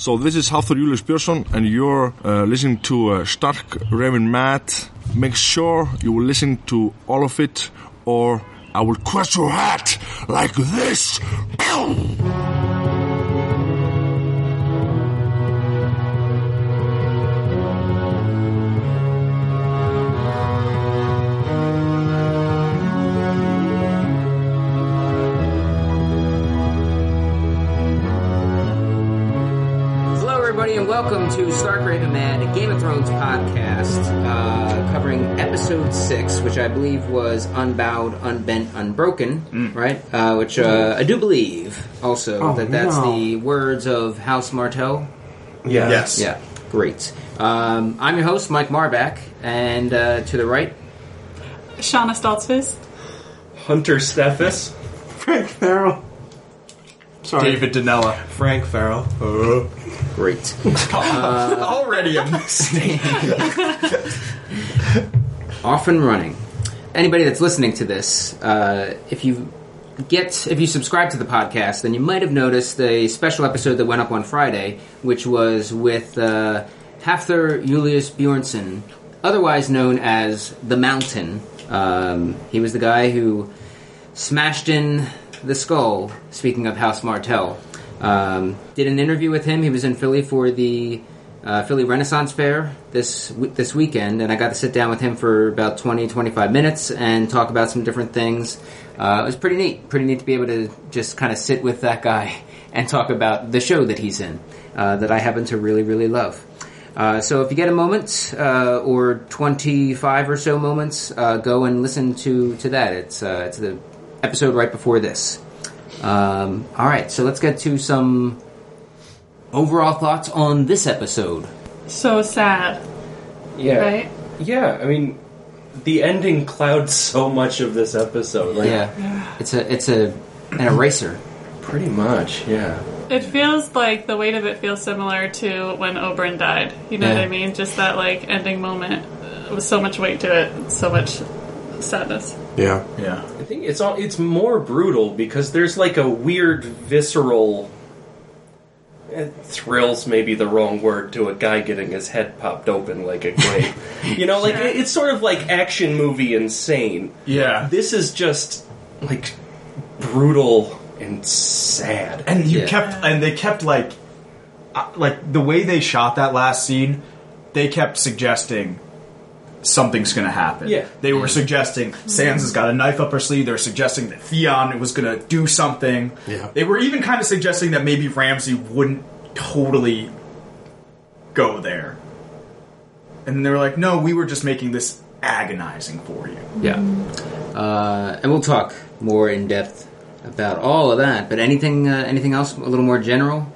So this is Hafþór Julius Björnsson and you're uh, listening to uh, Stark Raven Mad. Make sure you will listen to all of it or I will crush your hat like this. Welcome to Stark Raven Mad, a Game of Thrones podcast uh, covering episode six, which I believe was Unbowed, Unbent, Unbroken, right? Uh, which uh, I do believe also Oh, that that's no. the words of House Martell. Yeah. Yes. Yeah, great. Um, I'm your host, Mike Marback, and uh, to the right, Shauna Staltzfist. Hunter Steffes. Frank Farrell. Sorry. David Danella. Frank Farrell. Uh, great. Already a mistake. off and running. Anybody that's listening to this, uh, if you get if you subscribe to the podcast, then you might have noticed a special episode that went up on Friday, which was with uh, Hafthor Julius Bjornsson, otherwise known as the Mountain. Um, he was the guy who smashed in the skull. Speaking of House Martell, um, did an interview with him. He was in Philly for the uh, Philly Renaissance Fair this this weekend, and I got to sit down with him for about 20, 25 minutes and talk about some different things. Uh, it was pretty neat. Pretty neat to be able to just kind of sit with that guy and talk about the show that he's in, uh, that I happen to really, really love. Uh, so if you get a moment uh, or 25 or so moments, uh, go and listen to, to that. It's it's the episode right before this. Um, all right, so let's get to some overall thoughts on this episode. So sad, Yeah. right? Yeah, I mean, the ending clouds so much of this episode. Like, yeah, it's a it's a an eraser. Pretty much, yeah. It feels like the weight of it feels similar to when Oberyn died. You know Yeah. what I mean? Just that like ending moment uh, with so much weight to it, so much sadness. Yeah. Yeah. I think it's all it's more brutal because there's like a weird visceral eh, thrills maybe the wrong word to a guy getting his head popped open like a grape. you know, like it- it's sort of like action movie insane. Yeah. This is just like brutal and sad. And you Yeah. kept, and they kept like, uh, like the way they shot that last scene, they kept suggesting something's going to happen. Yeah. They were suggesting Sansa has got a knife up her sleeve. They were suggesting that Theon was going to do something. Yeah. They were even kind of suggesting that maybe Ramsay wouldn't totally go there. And they were like, no, we were just making this agonizing for you. Yeah, uh, and we'll talk more in depth about all of that. But anything uh, anything else a little more general?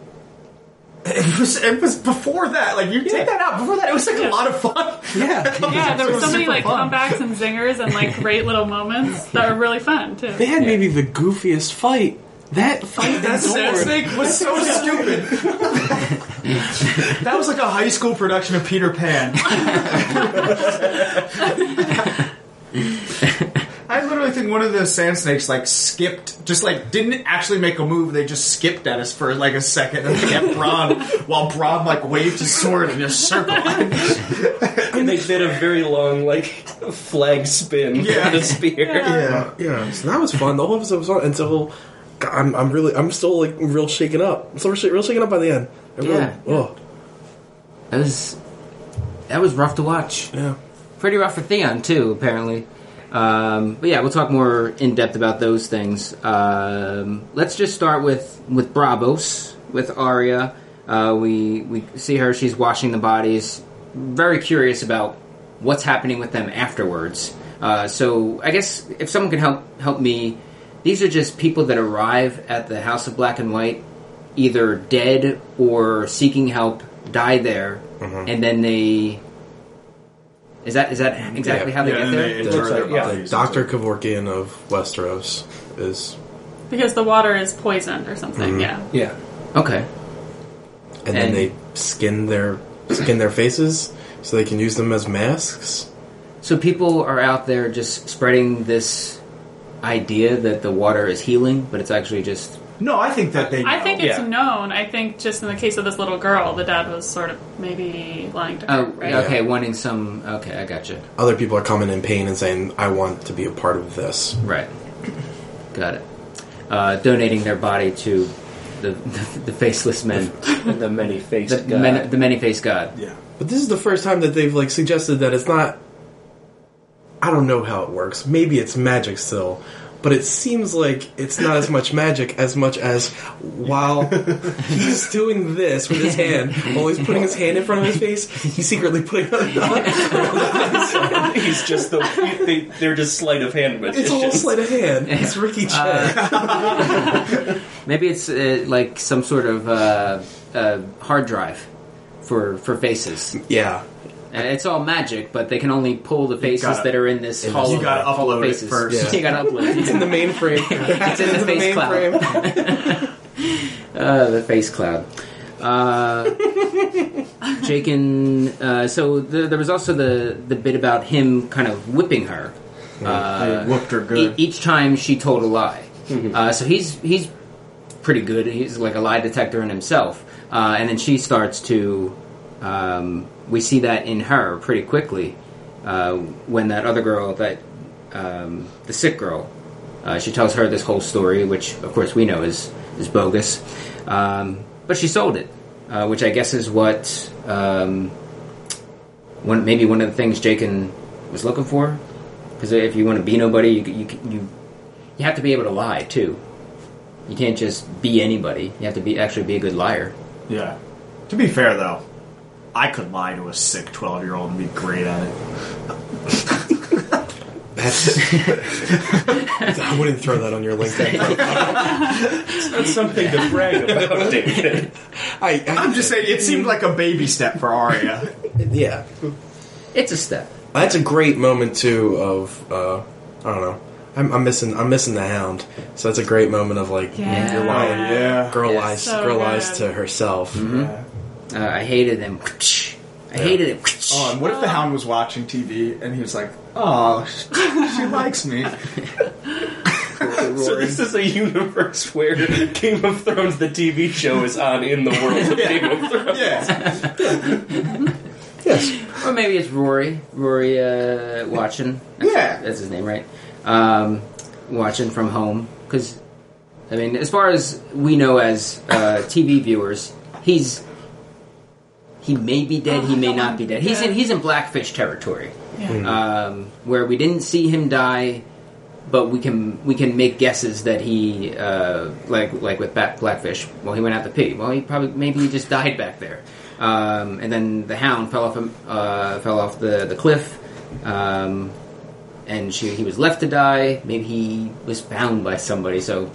It was it was before that. Like you take that out. Before that, it was like a lot of fun. Yeah. Yeah, there were so many like fun. comebacks and zingers and like great little moments that were really fun too. They had maybe the goofiest fight. That fight That sand snake was so stupid. that was like a high school production of Peter Pan. I literally think one of the sand snakes like skipped, just like didn't actually make a move. They just skipped at us for like a second and kept Bronn while Bronn like waved his sword in a circle. And they did a very long like flag spin Yeah. with a spear. Yeah, yeah. So that was fun. The whole episode was fun until God, I'm, I'm really, I'm still like real shaken up. I'm still real, real shaken up by the end. I really, Yeah. Oh, That was that was rough to watch. yeah. Pretty rough for Theon too, apparently. Um, but yeah, we'll talk more in depth about those things. Um, let's just start with with Braavos with Arya. Uh, we we see her; she's washing the bodies. Very curious about what's happening with them afterwards. Uh, so I guess if someone can help help me, these are just people that arrive at the House of Black and White, either dead or seeking help, die there, and then they. Is that is that exactly how they Yeah, get there? they- it The- turns out yeah. about these. Doctor Kevorkian of Westeros is, Because the water is poisoned or something. Mm-hmm. Yeah. Yeah. Okay. and, then they skin their skin their faces so they can use them as masks. So people are out there just spreading this idea that the water is healing, but it's actually just No, I think that they. Know. I think it's Yeah. known. I think just in the case of this little girl, the dad was sort of maybe lying to her. Oh, right? okay, wanting some. Okay, I got you. Other people are coming in pain and saying, "I want to be a part of this." Right. Got it. Uh, donating their body to the the, faceless men, the many the, faced god. men, the many faced god. Yeah. But this is the first time that they've like suggested that it's not. I don't know how it works. Maybe it's magic still, but it seems like it's not as much magic as much as while he's doing this with his hand, while he's putting his hand in front of his face, he's secretly putting on. He's just the they, they're just sleight of hand It's magicians. all sleight of hand. It's Ricky Chen. Maybe it's uh, like some sort of uh, uh, hard drive for for faces. yeah. And it's all magic, but they can only pull the faces gotta- that are in this You hall. You gotta hall of upload it faces. first. Yeah. you gotta upload It's in the mainframe. It's in the face cloud. Uh, the face cloud. Uh, Jaqen uh, so the, there was also the the bit about him kind of whipping her. Uh, They whooped her e- good. each time she told a lie. Uh, so he's he's pretty good. He's like a lie detector in himself. Uh, and then she starts to. Um, we see that in her pretty quickly uh, when that other girl, that um, the sick girl, uh, she tells her this whole story, which of course we know is is bogus. Um, but she sold it, uh, which I guess is what um, one maybe one of the things Jaqen was looking for. Because if you want to be nobody, you, you you you have to be able to lie too. You can't just be anybody. You have to be actually be a good liar. Yeah. To be fair, though, I could lie to a sick twelve-year-old and be great at it. I wouldn't throw that on your LinkedIn. That's something to brag about, David. I, I, I'm just saying, it seemed like a baby step for Arya. yeah. It's a step. That's a great moment too. Of uh, I don't know. I'm, I'm missing. I'm missing the hound. So that's a great moment of like Yeah. you're lying. yeah. Girl Yes. lies. So girl lies to herself. Yeah. Uh, I hated him. I hated it. Oh, and what if the Hound was watching TV and he was like, "Oh, she likes me." So this is a universe where Game of Thrones, the TV show, is on in the world of Game of Thrones. Yeah. Yes. Or maybe it's Rory. Rory uh, watching. That's, Yeah. that's his name, right? Um, watching from home. Because, I mean, as far as we know as uh, TV viewers, he's he may be dead. he may not be dead. He's in he's in Blackfish territory, Yeah. um, where we didn't see him die. But we can we can make guesses that he uh, like like with Bat- Blackfish. Well, he went out to pee. Well, he probably maybe he just died back there. Um, and then the hound fell off him, uh, fell off the the cliff, um, and she, he was left to die. Maybe he was found by somebody. So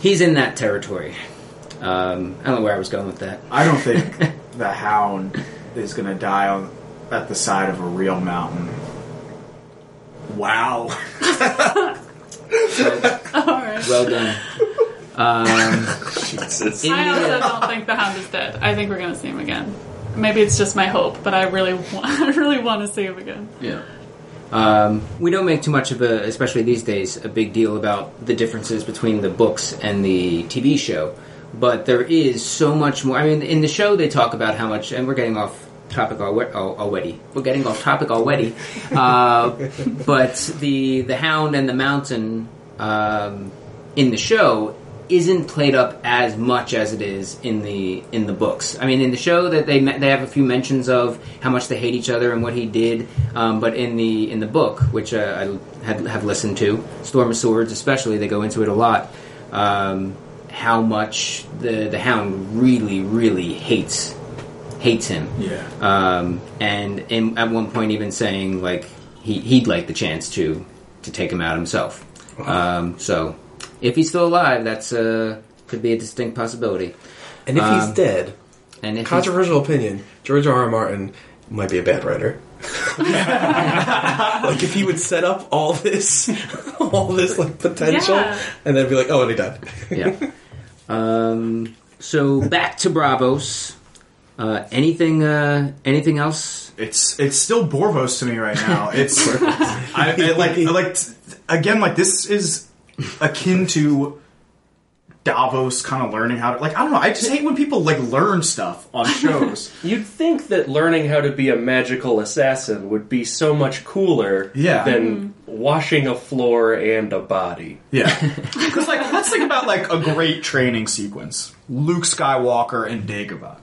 he's in that territory. Um, I don't know where I was going with that. I don't think the Hound is going to die on, at the side of a real mountain. Wow. All right. Well done. Um, Jesus. I also don't think the Hound is dead. I think we're going to see him again. Maybe it's just my hope, but I really, want, I really want to see him again. Yeah. Um, we don't make too much of a, especially these days, a big deal about the differences between the books and the TV show. But there is so much more. I mean, in the show they talk about how much, and we're getting off topic already. We're getting off topic already. Uh, but the the Hound and the Mountain um, in the show isn't played up as much as it is in the in the books. I mean, in the show that they they have a few mentions of how much they hate each other and what he did, um, but in the in the book, which uh, I had have listened to, Storm of Swords especially, they go into it a lot. Um, how much the the Hound really really hates hates him. Yeah. Um, and in, at one point, even saying like he, he'd like the chance to to take him out himself. Um, so if he's still alive, that's uh, could be a distinct possibility. And if he's Um, dead, And if he's, controversial opinion, George R. R. Martin might be a bad writer. like if he would set up all this, all this like potential, Yeah. and then be like, "Oh, and he died." yeah. Um, so back to Braavos. Uh, anything? Uh, anything else? It's it's still Borvos to me right now. It's I, I like I like again like this is akin to Davos kind of learning how to like I don't know. I just hate when people like learn stuff on shows. You'd think that learning how to be a magical assassin would be so much cooler Yeah. than mm-hmm. washing a floor and a body. yeah, because like let's think about like a great training sequence: Luke Skywalker and Dagobah.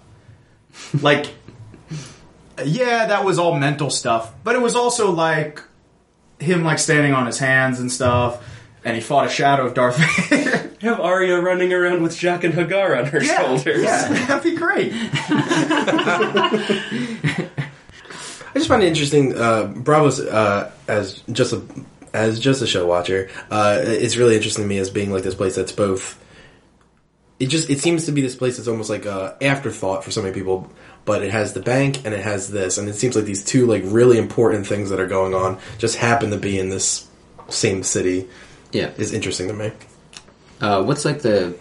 Like, yeah, that was all mental stuff, but it was also like him like standing on his hands and stuff, and he fought a shadow of Darth Vader. Have Arya running around with Jaqen H'ghar on her shoulders. Yeah, that'd be great. I just find it interesting. Uh, Braavos uh, as just a as just a show watcher. Uh, it's really interesting to me as being like this place that's both. It just it seems to be this place that's almost like a afterthought for so many people, but it has the bank and it has this, and it seems like these two like really important things that are going on just happen to be in this same city. Yeah. Is interesting to me. Uh, what's like the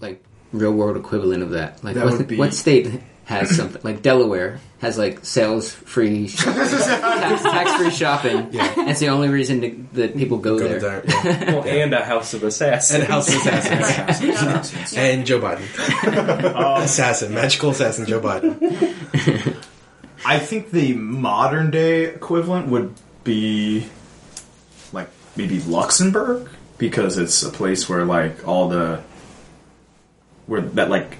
like real world equivalent of that? Like That what, would be- what state has something like Delaware has like sales free tax, tax free shopping. Yeah. That's the only reason to, that people go, Go there. there, yeah. Well, and a House of Assassins. and House of Assassins and Joe Biden, assassin, magical assassin Joe Biden. I think the modern day equivalent would be like maybe Luxembourg because it's a place where like all the where that like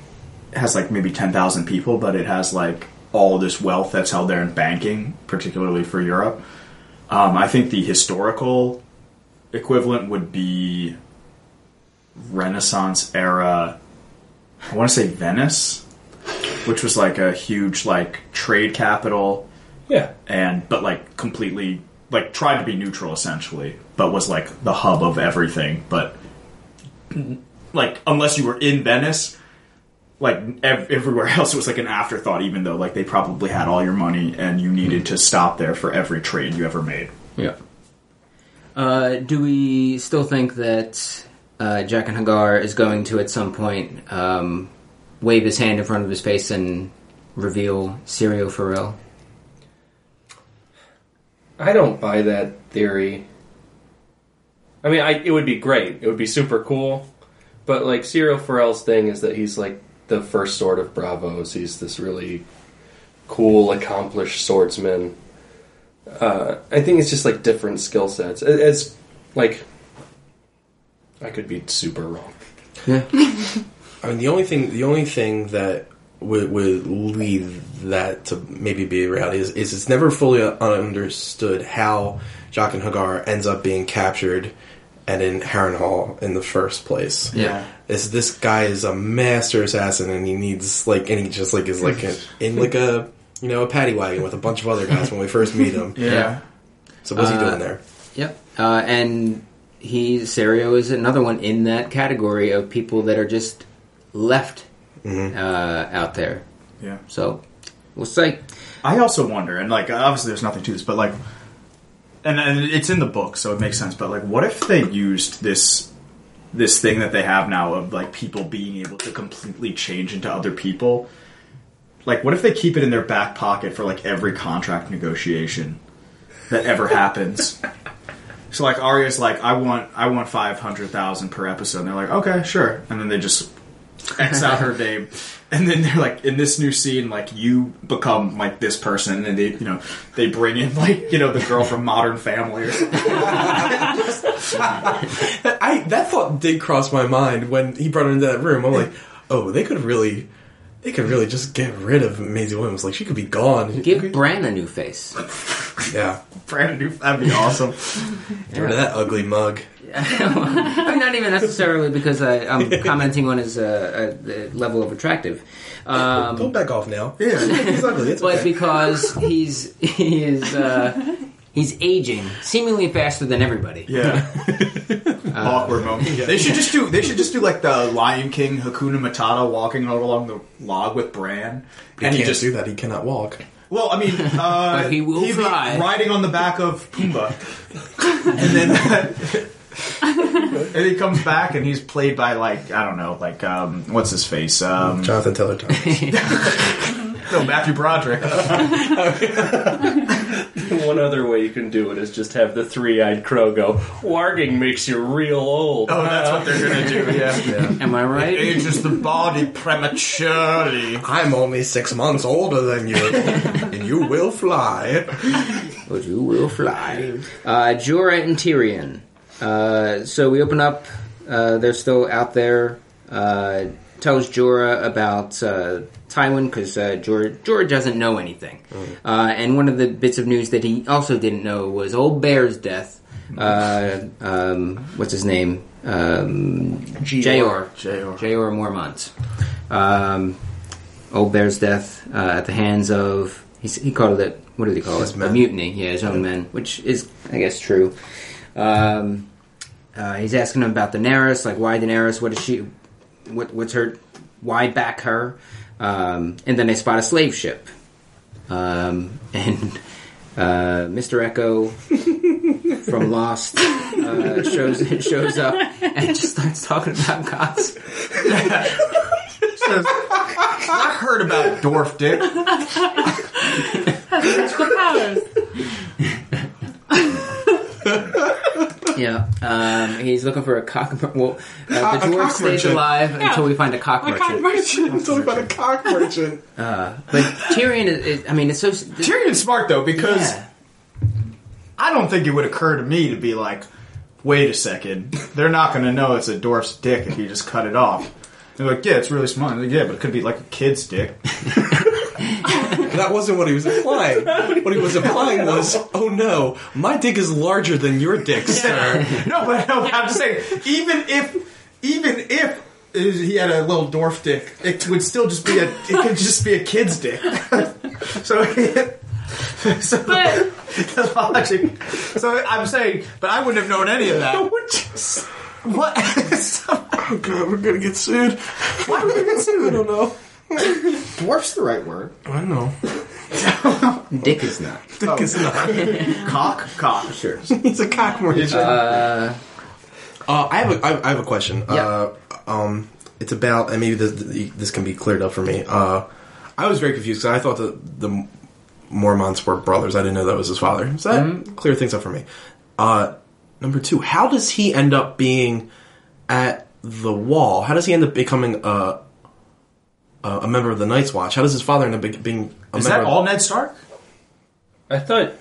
has like maybe 10,000 people but it has like all this wealth that's held there in banking particularly for Europe. Um, I think the historical equivalent would be Renaissance era I want to say Venice which was like a huge like trade capital yeah. and but like completely like tried to be neutral essentially but was like the hub of everything but like unless you were in venice like ev- everywhere else it was like an afterthought even though like they probably had all your money and you needed to stop there for every trade you ever made Yeah. Uh, do we still think that uh, Jaqen H'ghar is going to at some point um, wave his hand in front of his face and reveal Syrio Forel? I don't buy that theory. I mean, I, it would be great. It would be super cool. But like Syrio Forel's thing is that he's like the first sword of Braavos. He's this really cool, accomplished swordsman. Uh, I think it's just like different skill sets. It- It's like I could be super wrong. Yeah. I mean, the only thing, the only thing that would, would lead that to maybe be a reality is, is it's never fully understood how Jaqen H'ghar ends up being captured and in Harrenhal in the first place. Yeah. Is this guy is a master assassin and he needs like and he just like is like a, in like a you know a paddy wagon with a bunch of other guys when we first meet him. Yeah. So what's he Uh, doing there? Yep. Uh, and he Syrio is another one in that category of people that are just left uh, out there. yeah So we'll see. I also wonder, and like obviously there's nothing to this, but like, and, and it's in the book, so it makes sense. But like, what if they used this this thing that they have now of like people being able to completely change into other people? Like, what if they keep it in their back pocket for like every contract negotiation that ever happens? So like Arya's like, I want I want five hundred thousand per episode. And they're like, okay, sure. And then they just X out her name. And then they're like, in this new scene, like you become like this person, and they, you know, they bring in like, you know, the girl from Modern Family or something. I that thought did cross my mind when he brought her into that room. I'm like, oh, they could really, they could really just get rid of Maisie Williams. Like she could be gone. Give Bran a new face. yeah, Brandon, New- that'd be awesome. get rid of that ugly mug. I mean, not even necessarily because I, I'm commenting on his uh, uh, level of attractive. Um, Don't back off now. Yeah. He's ugly. It's but okay. because he's he is uh, he's aging seemingly faster than everybody. Yeah. Awkward moment. They should just do. They should just do like the Lion King Hakuna Matata walking along the log with Bran, he and can't he just do that. He cannot walk. Well, I mean, uh, But he will he'd be fly. riding on the back of Pumbaa, and then and he comes back and he's played by like I don't know, like um, what's his face? Um, Jonathan Taylor Thomas. no, Matthew Broderick. One other way you can do it is just have the three-eyed crow go, "Warging makes you real old." Oh, that's what they're gonna do. Yeah. Am I right? It Ages the body prematurely. I'm only six months older than you, and you will fly. But you will fly. Uh, Jorah and Tyrion. Uh, so we open up. Uh, they're still out there. Uh, tells Jorah about uh, Tywin because uh, Jorah, Jorah doesn't know anything. Uh, and one of the bits of news that he also didn't know was Old Bear's death. Uh, um, what's his name? Um, Jayor. Jayor. Jayor Mormont. Um, Old Bear's death uh, at the hands of he, he called it what did he call His it? men. A mutiny. Yeah, his own men, which is I guess true. Um, uh, he's asking him about Daenerys, like why Daenerys? What is she? What, what's her? Why back her? Um, and then they spot a slave ship, um, and uh, Mr. Eko from Lost uh, shows shows up and just starts talking about gods. Says, I heard about Dwarf Dick. Magical powers. Yeah, um, he's looking for a cock. Well, uh, the a dwarf cock stays merchant. alive Yeah. until we find a cock A merchant. cock merchant. I'm talking about a cock merchant. Uh, but Tyrion is, is, I mean, it's so. Tyrion's smart though because Yeah. I don't think it would occur to me to be like, wait a second, they're not going to know it's a dwarf's dick if you just cut it off. They're like, yeah, it's really smart. Like, yeah, but it could be like a kid's dick. That wasn't what he was implying. What he was implying was, oh no, my dick is larger than your dick, sir. no, but no, I'm just saying, even if, even if he had a little dwarf dick, it would still just be a, it could just be a kid's dick. so, so But the logic. So I'm saying, but I wouldn't have known any of that. What? Oh god, we're gonna get sued. Why would we gonna get sued? I don't know. Dwarf's the right word. I know. Dick is not. Dick is not. Cock, cock. Sure. He's a cock merchant. Uh, Uh, I have a, I I have a question. Yeah. Uh, um, it's about, and maybe this, this can be cleared up for me. Uh, I was very confused because I thought that the Mormonts were brothers. I didn't know that was his father. So that clear things up for me. Uh, number two, how does he end up being at the wall? How does he end up becoming a a, a member of the Night's Watch? How does his father end up being a Is member? that of- all Ned Stark? I thought,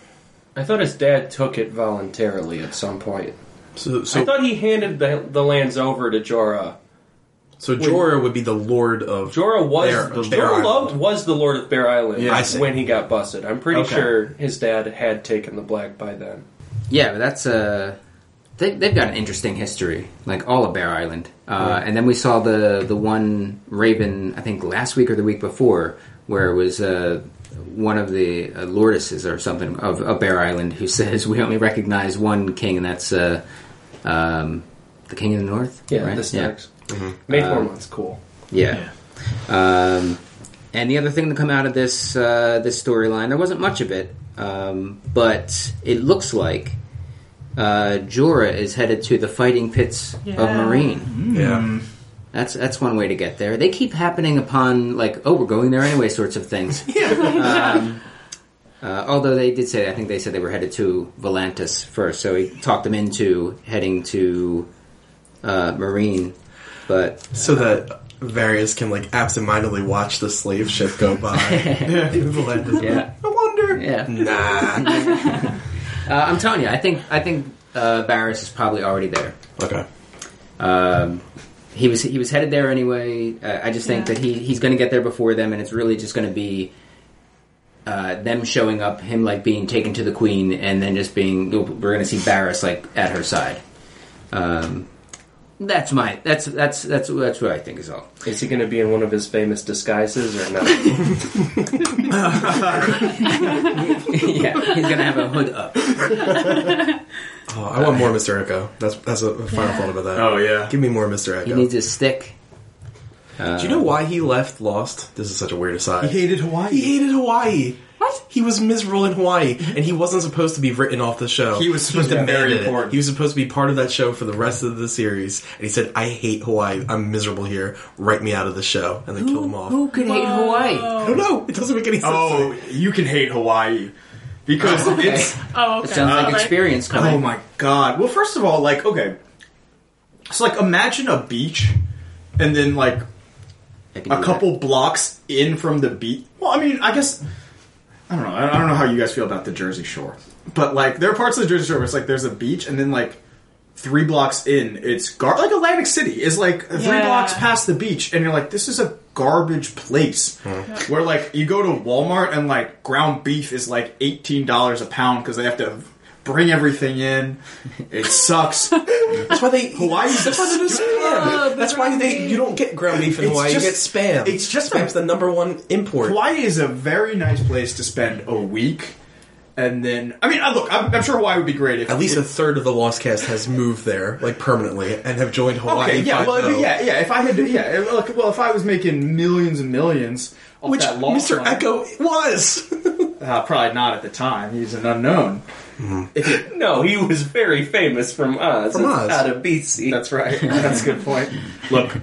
I thought his dad took it voluntarily at some point. So, I thought he handed the, the lands over to Jorah. so Jorah would be the Lord of Jorah was Bear- the, Bear Jorah Island. Was the Lord of Bear Island Yeah, when he got busted. I'm pretty Okay. sure his dad had taken the black by then. yeah, but that's uh, they, they've got an interesting history, like all of Bear Island. Uh, And then we saw the the one Raven, I think last week or the week before, where it was uh, one of the uh, lordesses or something of, of Bear Island who says we only recognize one king, and that's uh, um, the King of the North. Yeah, right? the Starks. Made four months cool. Yeah. Um, and the other thing to come out of this uh, this storyline, there wasn't much of it, um, but it looks like uh, Jorah is headed to the fighting pits of Yeah. Meereen. yeah. That's that's one way to get there. They keep happening upon like, oh, we're going there anyway, sorts of things. um, uh, although they did say, I think they said they were headed to Volantis first, so he talked them into heading to uh, Meereen. But so that Varys can like absentmindedly watch the slave ship go by. Yeah. I wonder. yeah, Nah. Uh, I'm telling you, I think I think uh, Varys is probably already there. okay. Um, he was he was headed there anyway. Uh, I just think Yeah. that he he's going to get there before them, and it's really just going to be uh, them showing up, him like being taken to the queen, and then just being we're going to see Varys like at her side. Um, that's my that's that's that's that's what I think is all. Is he going to be in one of his famous disguises or not? yeah, he's going to have a hood up. Oh, I want more Mr. Eko. That's that's a final thought about that. Oh yeah. Give me more Mr. Eko. He needs his stick. Uh, Do you know why he left Lost? This is such a weird aside. He hated Hawaii. He hated Hawaii. What? He was miserable in Hawaii, and he wasn't supposed to be written off the show. He was supposed to be very demanded it. important. He was supposed to be part of that show for the rest of the series, and he said, "I hate Hawaii. I'm miserable here. Write me out of the show." And they killed him off. Who could hate Hawaii? I don't know. It doesn't make any sense. Oh, you can hate Hawaii. because oh, Okay. it's Oh, It okay. sounds like uh, experience coming. Oh my god. Well, first of all, like, okay. So, like, imagine a beach and then, like, a do couple blocks in from the beach. Well, I mean, I guess. I don't know. I don't know how you guys feel about the Jersey Shore. But, like, there are parts of the Jersey Shore where it's like there's a beach and then, like, three blocks in, it's gar- like Atlantic City is like three Yeah. blocks past the beach, and you're like, this is a garbage place. Where like you go to Walmart and like ground beef is like eighteen dollars a pound because they have to bring everything in. It sucks. That's why they Hawaii's That's why they do stupid. spam. That's why they you don't get ground beef in It's Hawaii. just- you get spam. it's just a- spam's the number one import. Hawaii is a very nice place to spend a week, and then I mean, uh, look, I'm, I'm sure Hawaii would be great if At least if, a third of the Lost Cast has moved there, like permanently, and have joined Hawaii. Okay, yeah, well, 5-0. yeah, yeah. If I had, to, yeah, if- look, well, if I was making millions and millions, off Which that lost Mr. money- Eko was. uh, probably not at the time. He's an unknown. If it- No, he was very famous from Oz. From Oz. Out of BC. that's right. That's a good point. Look,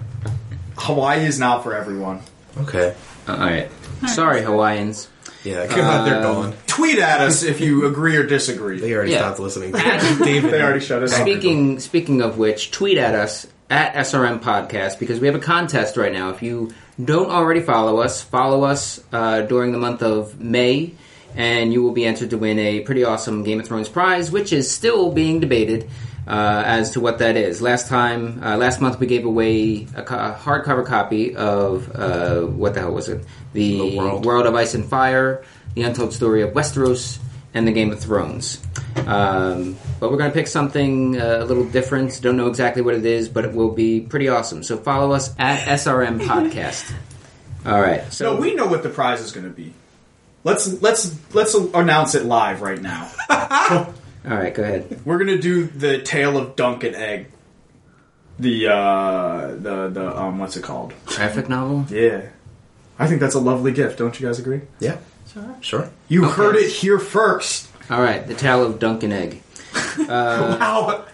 Hawaii is not for everyone. okay. Uh, all right. Sorry, Hawaiians. Yeah, God, they're gone. Uh, tweet at us if you agree or disagree. They already Yeah. stopped listening. David, They already shut us off. Speaking speaking of which, tweet at us at SRM Podcast because we have a contest right now. If you don't already follow us, follow us uh, during the month of May, and you will be entered to win a pretty awesome Game of Thrones prize, which is still being debated uh, as to what that is. Last time, uh, last month, we gave away a, co- a hardcover copy of uh, what the hell was it? The, The World. World of Ice and Fire, The Untold Story of Westeros, and The Game of Thrones. Um, but we're going to pick something uh, a little different. Don't know exactly what it is, but it will be pretty awesome. So follow us at SRM Podcast. All right. So No, we know what the prize is going to be. Let's let's let's announce it live right now. all right. Go ahead. We're going to do the tale of Dunk and Egg. The uh the the um what's it called? Graphic novel. Yeah. I think that's a lovely gift, don't you guys agree? Yeah, Sure. sure. You Okay. heard it here first. All right. The Tale of Dunk and Egg. wow.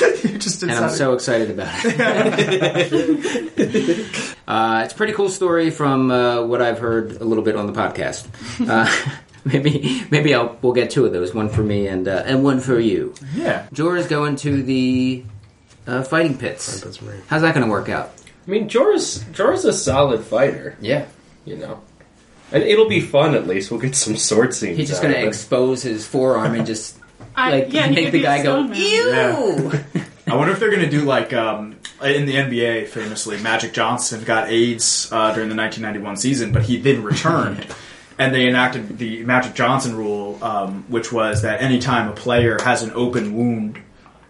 you just did and I'm so excited about it. uh, it's a pretty cool story from uh, what I've heard a little bit on the podcast. Uh, maybe maybe I'll we'll get two of those, one for me and uh, and one for you. Yeah. Jor is going to the uh, fighting pits. That's. How's that going to work out? I mean, Jorah's, Jorah's a solid fighter, Yeah, you know. And it'll be fun at least. We'll get some sword scenes. he's just going to expose his forearm and just I, like yeah, make the guy go stone man. ew. I wonder if they're going to do like um, in the NBA, famously, Magic Johnson got AIDS uh, during the 1991 season, but he then returned. And they enacted the Magic Johnson rule, um, which was that anytime a player has an open wound,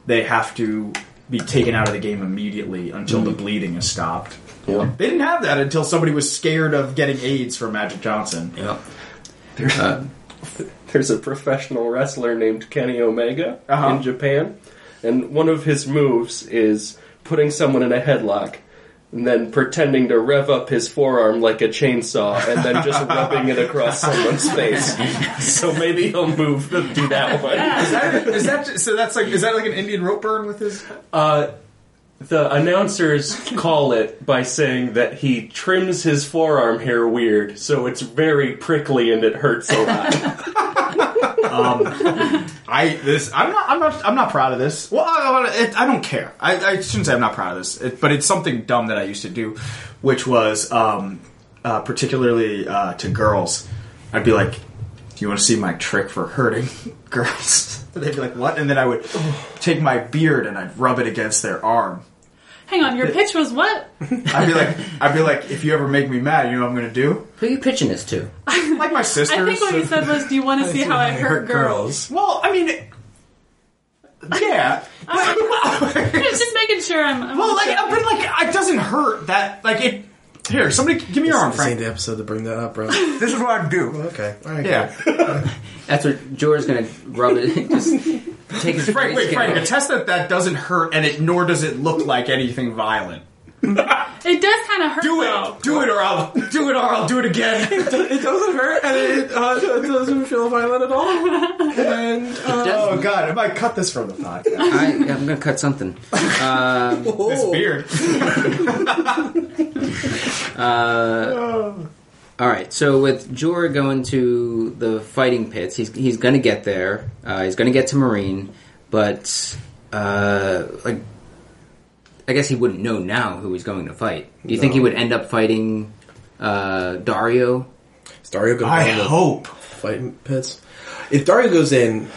they have to be taken out of the game immediately until the bleeding is stopped. Yeah. They didn't have that until somebody was scared of getting AIDS from Magic Johnson. Yep. There's, there's a professional wrestler named Kenny Omega Uh-huh. in Japan, and one of his moves is putting someone in a headlock and then pretending to rev up his forearm like a chainsaw and then just rubbing it across someone's face. So maybe he'll move to do that one. Is that, is that so? That's like is that like an Indian rope burn with his? Uh, the announcers call it by saying that he trims his forearm hair weird, so it's very prickly and it hurts a lot. I this I'm not I'm not I'm not proud of this. Well, I, I don't care. I, I shouldn't say I'm not proud of this, it, but it's something dumb that I used to do, which was um, uh, particularly uh, to girls. I'd be like, "Do you want to see my trick for hurting girls?" They'd be like, "What?" And then I would take my beard and I'd rub it against their arm. Hang on, your pitch was what? I'd be like, I'd be like, "If you ever make me mad, you know what I'm going to do?" Who are you pitching this to? Like my sisters. I think what you said was, "Do you want to see how I hurt girls?" Well, I mean, yeah. Just making sure I'm. I'm Well, like, on but like, it doesn't hurt that. Like, it. Here, somebody, give me your arm, This ain't Frank. the episode to bring that up, bro. This is what I do. okay. All right. Yeah, That's what Jor's going to rub it. Just take his Frank. Wait, Frank. off. Attest that that doesn't hurt, and it nor does it look like anything violent. It does kind of hurt. Do though. it, do it, or I'll do it, or I'll do it again. It doesn't hurt, and it, uh, it doesn't feel violent at all. And uh, oh God, I might cut this from the podcast. I, I'm going to cut something. Um, This beard. All right, so with Jorah going to the fighting pits, he's he's going to get there. Uh, he's going to get to Meereen, but uh, like, I guess he wouldn't know now who he's going to fight. Do you think he would end up fighting uh, Daario? Is Daario going I to the hope. fighting pits? If Daario goes in,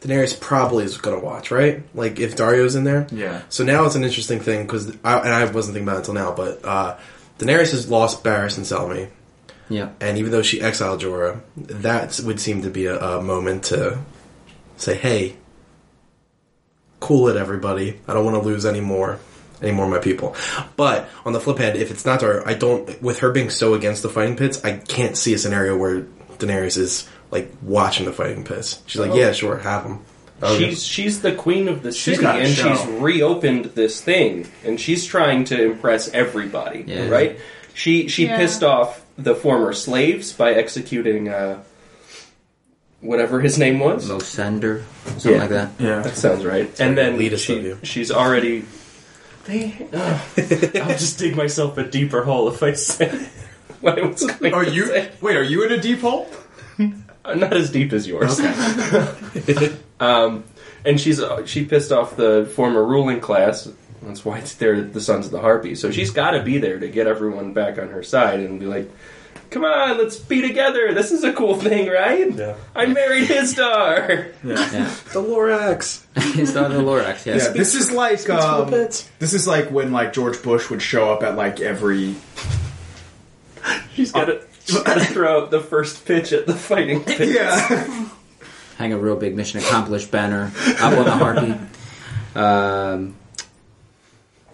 Daenerys probably is going to watch, right? Like if Daario's in there. Yeah. So now it's an interesting thing because, I, and I wasn't thinking about it until now, but uh, Daenerys has lost Barristan Selmy. Yeah, And even though she exiled Jorah, that would seem to be a, a moment to say, "Hey, cool it, everybody. I don't want to lose any more, any more of my people." But on the flip hand, if it's not Jorah, I don't. With her being so against the fighting pits, I can't see a scenario where Daenerys is like watching the fighting pits. She's like, oh. "Yeah, sure, have them." She's she's the queen of the city, got a and show. she's reopened this thing, and she's trying to impress everybody, Yeah. right? She she Yeah. pissed off the former slaves by executing uh, whatever his name was. Losender, something Yeah. like that. Yeah. That sounds right. And then elitist of she, you. she's already. They, ugh. I'll just dig myself a deeper hole if I say what I was going Are to you? say. Wait, are you in a deep hole? Not as deep as yours. um, and she's uh, she pissed off the former ruling class. That's why it's they're the Sons of the Harpy. So she's got to be there to get everyone back on her side and be like, "Come on, let's be together. This is a cool thing, right? Yeah. I married his daughter." Yeah, the Lorax. his daughter Lorax. Yes. Yeah, this is like um, this is like when like George Bush would show up at like every She's got to. She's got to throw out the first pitch at the fighting pit. yeah. hang a real big mission accomplished banner up on the harpy. Um,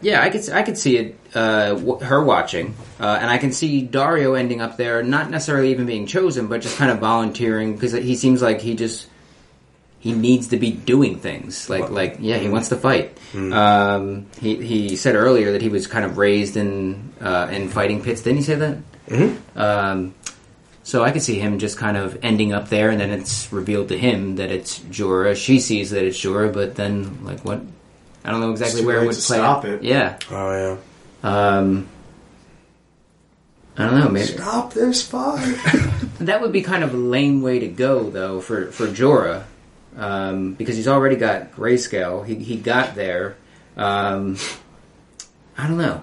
yeah, I could I could see it. Uh, w- her watching, uh, and I can see Daario ending up there, not necessarily even being chosen, but just kind of volunteering because he seems like he just he needs to be doing things. Like like yeah, he wants to fight. Um, he he said earlier that he was kind of raised in uh, in fighting pits. Didn't he say that? Mm-hmm. Um, so I could see him just kind of ending up there, and then it's revealed to him that it's Jorah. She sees that it's Jorah, but then like what? I don't know exactly where it would to play. stop it. Yeah. Oh yeah. Um, I don't know. Maybe Stop this fight. that would be kind of a lame way to go, though, for for Jorah, um, because he's already got grayscale. He he got there. Um, I don't know.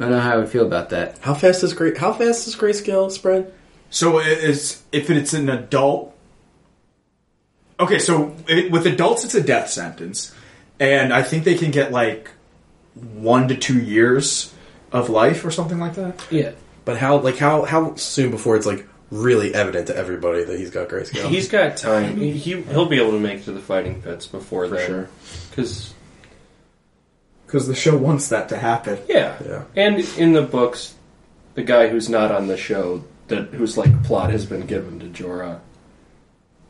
I don't know how I would feel about that. How fast is great? How fast is grayscale spread? So it is if it's an adult. Okay, so it, with adults, it's a death sentence, and I think they can get like one to two years of life or something like that. Yeah. But how like how how soon before it's like really evident to everybody that he's got grayscale? He's got time. He, he he'll be able to make it to the fighting pits before For then. sure. Because Because the show wants that to happen. yeah, Yeah. And in the books, the guy who's not on the show, that whose like plot has been given to Jorah,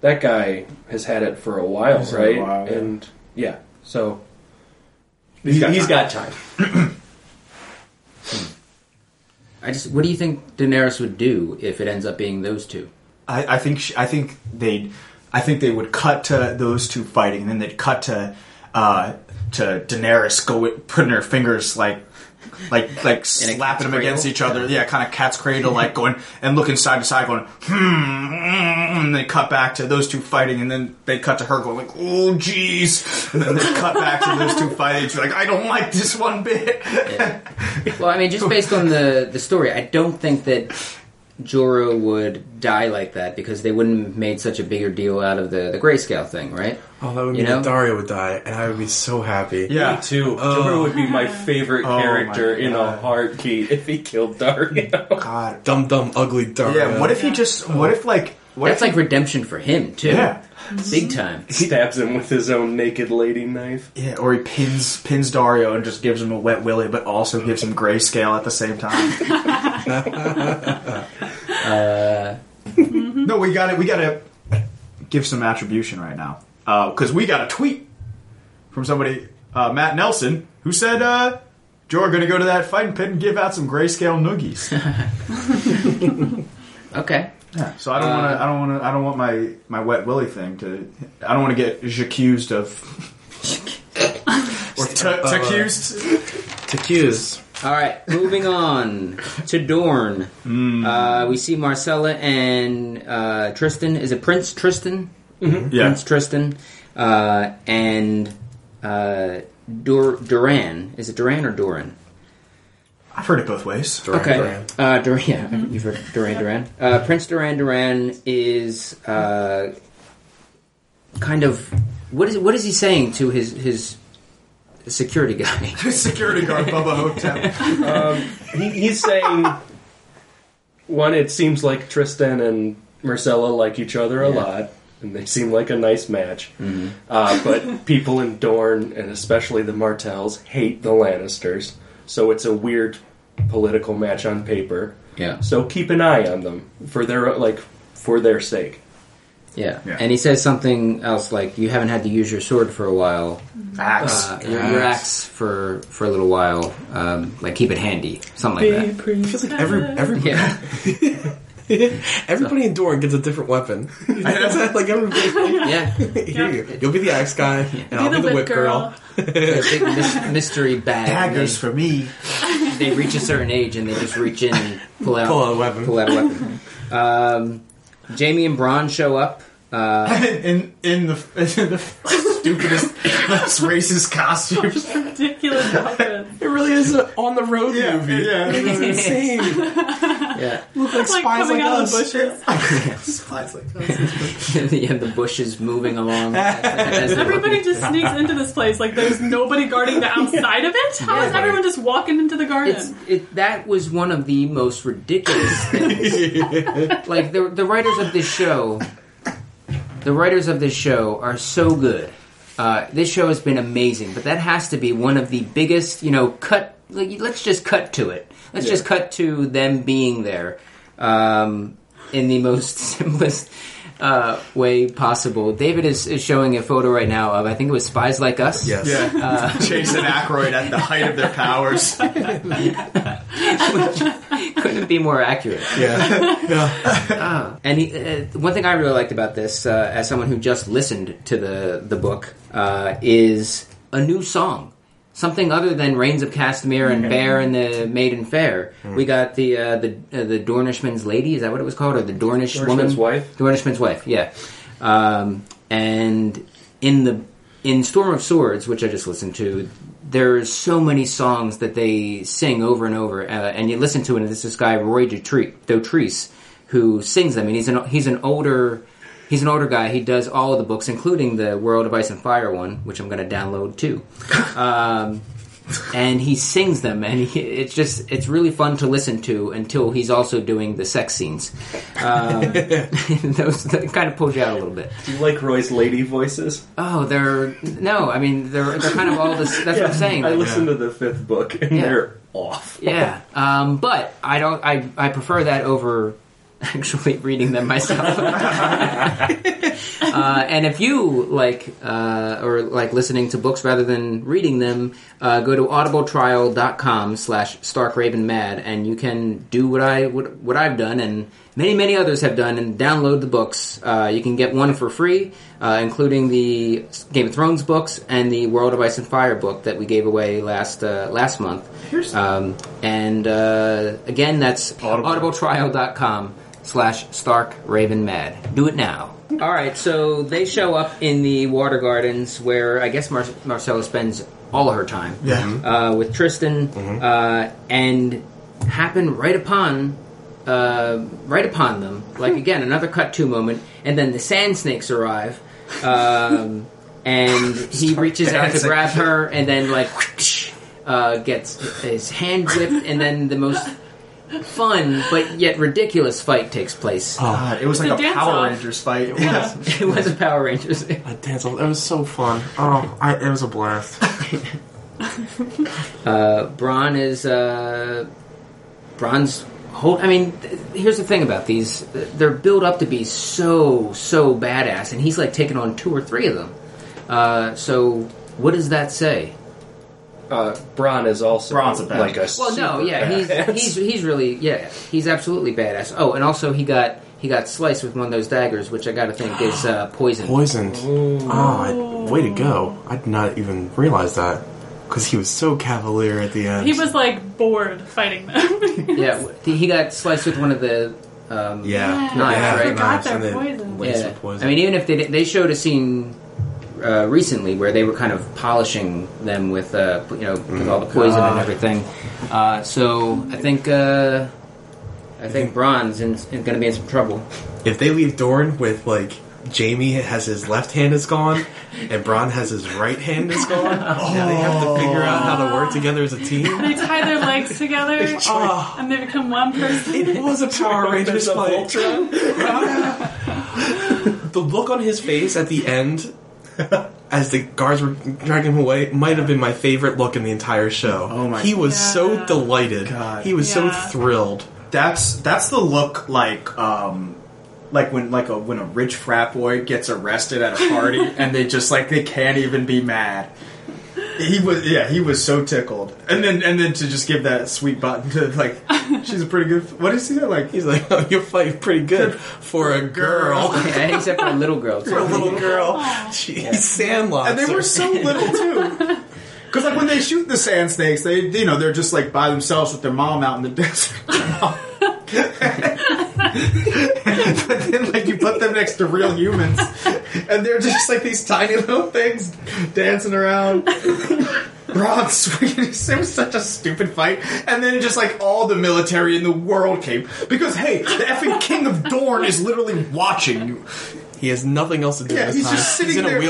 that guy has had it for a while, He's had a right? while, yeah. And yeah, so He's he's got got, time. time. I just, what do you think Daenerys would do if it ends up being those two? I, I think sh I think they I think they would cut to those two fighting, and then they'd cut to uh, to Daenerys go putting her fingers like like like slapping them against each other. Yeah, kind of cat's cradle, like going and looking side to side, going hmm. mm, And they cut back to those two fighting, and then they cut to her going like, "Oh, jeez," and then they cut back to those two fighting. She's like, "I don't like this one bit." Well, I mean, just based on the the story, I don't think that Jorah would die like that because they wouldn't have made such a bigger deal out of the the grayscale thing, right? oh, that would You mean know? that Daario would die, and I would be so happy. Yeah. Me too. Jorah would be my favorite Oh, character my in a God. heartbeat if he killed Daario. God. Dumb, dumb, ugly Daario. Yeah. What if he just? Oh. What if like? What That's if like redemption for him too. Yeah. big time. Stabs him with his own naked lady knife. Yeah, or he pins pins Daario and just gives him a wet willy, but also gives him grayscale at the same time. Uh, no, we got it. We got to give some attribution right now because we got a tweet from somebody, uh, Matt Nelson, who said, uh, "Joe, are going to go to that fighting pit and give out some grayscale noogies." okay. yeah, so I don't want to. I don't want to. I don't want my my wet willy thing to. I don't want to get accused of. or t- accused. T'accused. All right, moving on to Dorne. Uh, we see Myrcella and uh, Trystane. Is it Prince Trystane? Yeah. Prince Trystane uh, and uh, Dur- Duran. Is it Duran or Duran? I've heard it both ways. Duran okay, Duran. Uh, Duran. Yeah, you've heard Duran Duran. Uh, Prince Duran Duran is uh, kind of what is what is he saying to his his security guy? Security guard Bubba Hotep. He, he's saying one. It seems like Trystane and Myrcella like each other a Yeah. lot, and they seem like a nice match. Uh, but people in Dorne, and especially the Martells, hate the Lannisters. So it's a weird political match on paper. Yeah. So keep an eye on them for their like for their sake. Yeah. Yeah. and he says something else like, "You haven't had to use your sword for a while, Axe. uh, your, your axe for for a little while. Um, like keep it handy, something like that." It feels like every everybody Yeah, everybody in Doran gets a different weapon. Like everybody. yeah. Here you, you'll be the axe guy, and I'll be the whip girl. A big mys- mystery bag. Daggers for me. They, they reach a certain age and they just reach in and pull out Pull out a weapon. Pull out a weapon. Um, Jaime and Bronn show up. Uh, in in the in the stupidest, most racist costumes. Ridiculous outfit. It really is an on the road Yeah, movie. yeah. It's insane. yeah, Look like It's like spies coming like out us. of the bushes. Spies like us. yeah, the bushes moving along. as they're Everybody looking. just sneaks into this place like there's nobody guarding the outside of it. How is Yeah. everyone just walking into the garden? It's, it, that was one of the most ridiculous things. like the the writers of this show, the writers of this show are so good. Uh, this show has been amazing, but that has to be one of the biggest. You know, cut. Like, let's just cut to it. Let's just cut to them being there um, in the most simplest uh, way possible. David is, is showing a photo right now of I think it was Spies Like Us. Yes. Yeah. Chase and Aykroyd at the height of their powers. couldn't be more accurate. Yeah. yeah. And he, uh, one thing I really liked about this, uh, as someone who just listened to the the book, uh, is a new song. Something other than Rains of Castamere and Bear and the Maiden Fair. We got the uh, the uh, the Dornishman's Lady. Is that what it was called, or the Dornish Dornishman's woman? wife? Dornishman's wife. Yeah. Um, and in the in Storm of Swords, which I just listened to, there's so many songs that they sing over and over, uh, and you listen to it, and there's this guy Roy Dotre- Dotrice who sings them, and he's an he's an older he's an older guy. He does all of the books, including the World of Ice and Fire one, which I'm going to download too. Um, and he sings them, and he, it's just it's really fun to listen to until he's also doing the sex scenes. Um, those that kind of pulls you out a little bit. Do you like Roy's lady voices? Oh, they're no. I mean, they're they're kind of all this. That's what I'm saying. I like, listened to the fifth book, and Yeah. they're off. yeah, um, but I don't. I I prefer that over actually reading them myself. uh, and if you like uh, or like listening to books rather than reading them, uh, go to audibletrial.com slash starkravenmad and you can do what I what, what I've done and many many others have done and download the books. Uh, you can get one for free, uh, including the Game of Thrones books and the World of Ice and Fire book that we gave away last uh, last month. Um, and uh, again, that's audibletrial.com slash stark raven mad. Do it now. All right, so they show up in the water gardens where I guess Mar- Myrcella spends all of her time Yeah. uh, with Trystane, uh, and happen right upon, uh, right upon them. Like again, another cut to moment, and then the sand snakes arrive, um, and he reaches out to grab her, and then like uh, gets his hand whipped, and then the most fun but yet ridiculous fight takes place. God, it was like The a Power off. Rangers fight. it was a Power Rangers. I dance off. It was so fun. Oh, I, it was a blast. Uh, Bronn is uh, Bronn's whole. I mean, th- here's the thing about these: they're built up to be so so badass, and he's like taking on two or three of them. Uh, so, what does that say? Uh, Bronn is also Bronn's a badass. like a Well, no, yeah, he's, badass. he's he's really yeah, he's absolutely badass. Oh, and also he got he got sliced with one of those daggers, which I got to think is uh, poison. Poisoned. Oh, I, way to go. I did not even realize that. because he was so cavalier at the end. He was like bored fighting them. Yeah, he got sliced with one of the. Um, yeah, Knives, yeah, right? I forgot knives, their and then poison. laced Yeah. with poison. I mean, even if they did- they showed a scene uh, recently where they were kind of polishing them with uh, you know with all the poison and everything. Uh, so I think uh, I think Bronn's in, is going to be in some trouble. if they leave Dorne with like Jaime has his left hand is gone and Bronn has his right hand is gone, now they have to figure out how to work together as a team. they tie their legs together Oh, and they become one person. it was a Power Rangers fight. Voltron. The look on his face at the end, as the guards were dragging him away, might have been my favorite look in the entire show. Oh my- He was so delighted. God. He was so thrilled. That's that's the look like um like when like a when a rich frat boy gets arrested at a party and they just like they can't even be mad. He was yeah, he was so tickled. And then and then to just give that sweet button to like she's a pretty good what is he like? He's like, oh, "You're fighting pretty good for a girl." Yeah, except for a little girl. For a little girl, she sandlots And they her. were so little too. Because like when they shoot the sand snakes, they you know they're just like by themselves with their mom out in the desert. but then like you put them next to real humans, and they're just like these tiny little things dancing around. Bronn swinging. It was such a stupid fight, and then just like all the military in the world came because hey, the effing King of Dorne is literally watching you. He has nothing else to do Yeah, this he's time. just he's sitting in a there.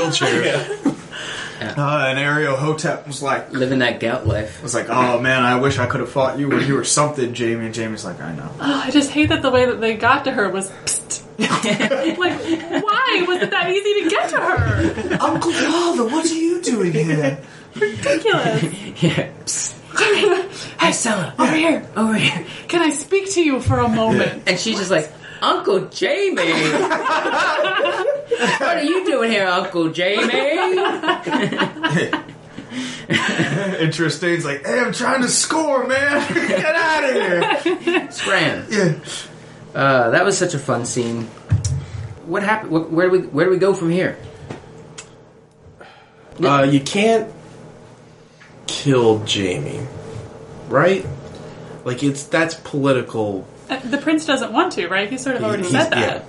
Wheelchair. Uh, and Ariel Hotep was like, Living that gout life. It was like, "Oh man, I wish I could have fought you when you were something, Jaime." And Jaime's like, "I know." Oh, I just hate that the way that they got to her was psst. like, why was it that easy to get to her? Uncle Father, what are you doing here? Ridiculous. Yeah. Hey, Stella, Over here. over here. Can I speak to you for a moment? And she's just like, Uncle Jaime. what are you doing here, Uncle Jaime? Interesting. It's like, "Hey, I'm trying to score, man. Get out of here." Scram. Yeah. Uh, that was such a fun scene. What happened? Wh- Where do we where do we go from here? Uh, you can't kill Jaime, right? Like it's that's political. The prince doesn't want to, right? He sort of already He's- said that. yeah.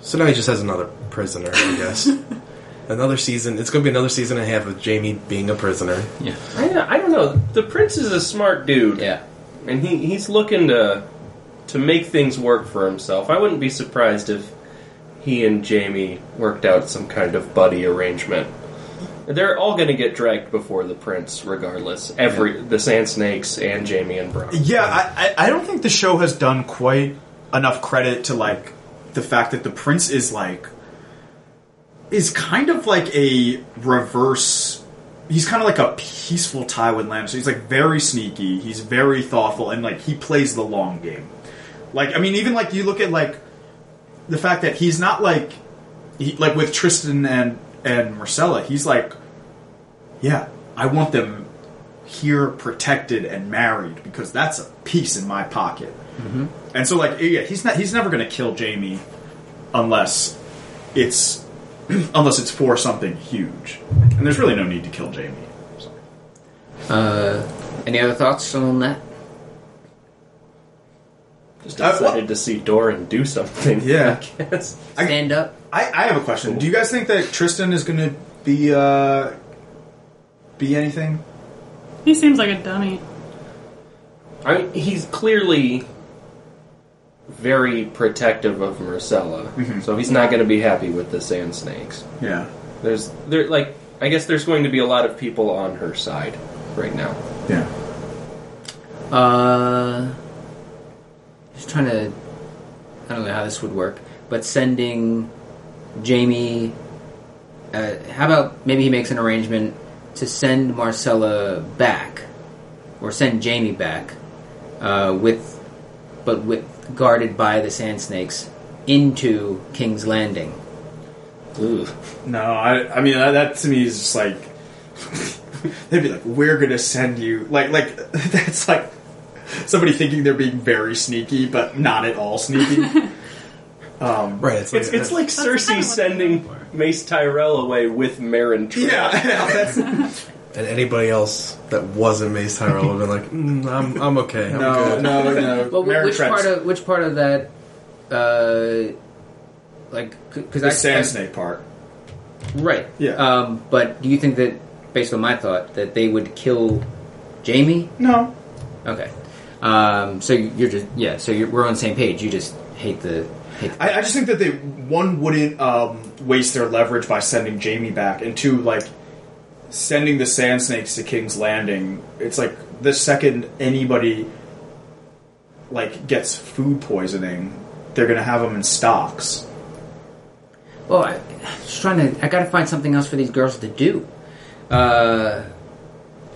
So now he just has another prisoner, I guess. another season. It's going to be another season and a half of Jaime being a prisoner. I, I don't know. The prince is a smart dude, Yeah. and he, he's looking to to make things work for himself. I wouldn't be surprised if he and Jaime worked out some kind of buddy arrangement. They're all going to get dragged before the prince, regardless. Every the Sand Snakes and Jaime and Bronn. Yeah, I, I I don't think the show has done quite enough credit to like the fact that the prince is like is kind of like a reverse. He's kind of like a peaceful Tywin Lannister. He's like very sneaky. He's very thoughtful, and like he plays the long game. Like I mean, even like you look at like the fact that he's not like he, like with Trystane and and Myrcella. He's like, yeah, I want them here protected and married because that's a piece in my pocket. Mm-hmm. And so, like, yeah, he's not he's never going to kill Jaime unless it's unless it's for something huge. And there's really no need to kill Jaime. So. Uh, any other thoughts on that? Just Uh, excited to see Doran do something. Yeah. I guess. I- Stand up. I, I have a question. Do you guys think that Trystane is going to be uh, be anything? He seems like a dummy. I mean, he's clearly very protective of Myrcella, Mm-hmm. so he's not going to be happy with the Sand Snakes. Yeah. There's there like I guess there's going to be a lot of people on her side right now. Yeah. Uh, just trying to. I don't know how this would work, but sending Jaime. Uh, how about maybe he makes an arrangement to send Myrcella back, or send Jaime back, uh, with, but with guarded by the Sand Snakes into King's Landing. Ooh. No, I, I mean that, that to me is just like they'd be like, "We're gonna send you," like like that's like somebody thinking they're being very sneaky, but not at all sneaky. um, Right. It's like, It's it's like kind of Cersei sending. Mace Tyrell away with Meryn Trant. yeah, yeah, that's And anybody else that wasn't Mace Tyrell would have been like, mm, I'm, I'm okay. I'm No, good. no, no. Well, wh- Maren which Trant's- part of which part of that, uh, like, because the I sand snake part? right? Yeah. Um, but do you think that, based on my thought, that they would kill Jamie? No. Okay. Um, so you're just yeah. So you're, we're on the same page. You just hate the hate. The, I, I just think that they one wouldn't um, waste their leverage by sending Jaime back, and two, like sending the Sand Snakes to King's Landing. It's like the second anybody like gets food poisoning, they're gonna have them in stocks. well, I, am just trying to. I got to find something else for these girls to do. Uh,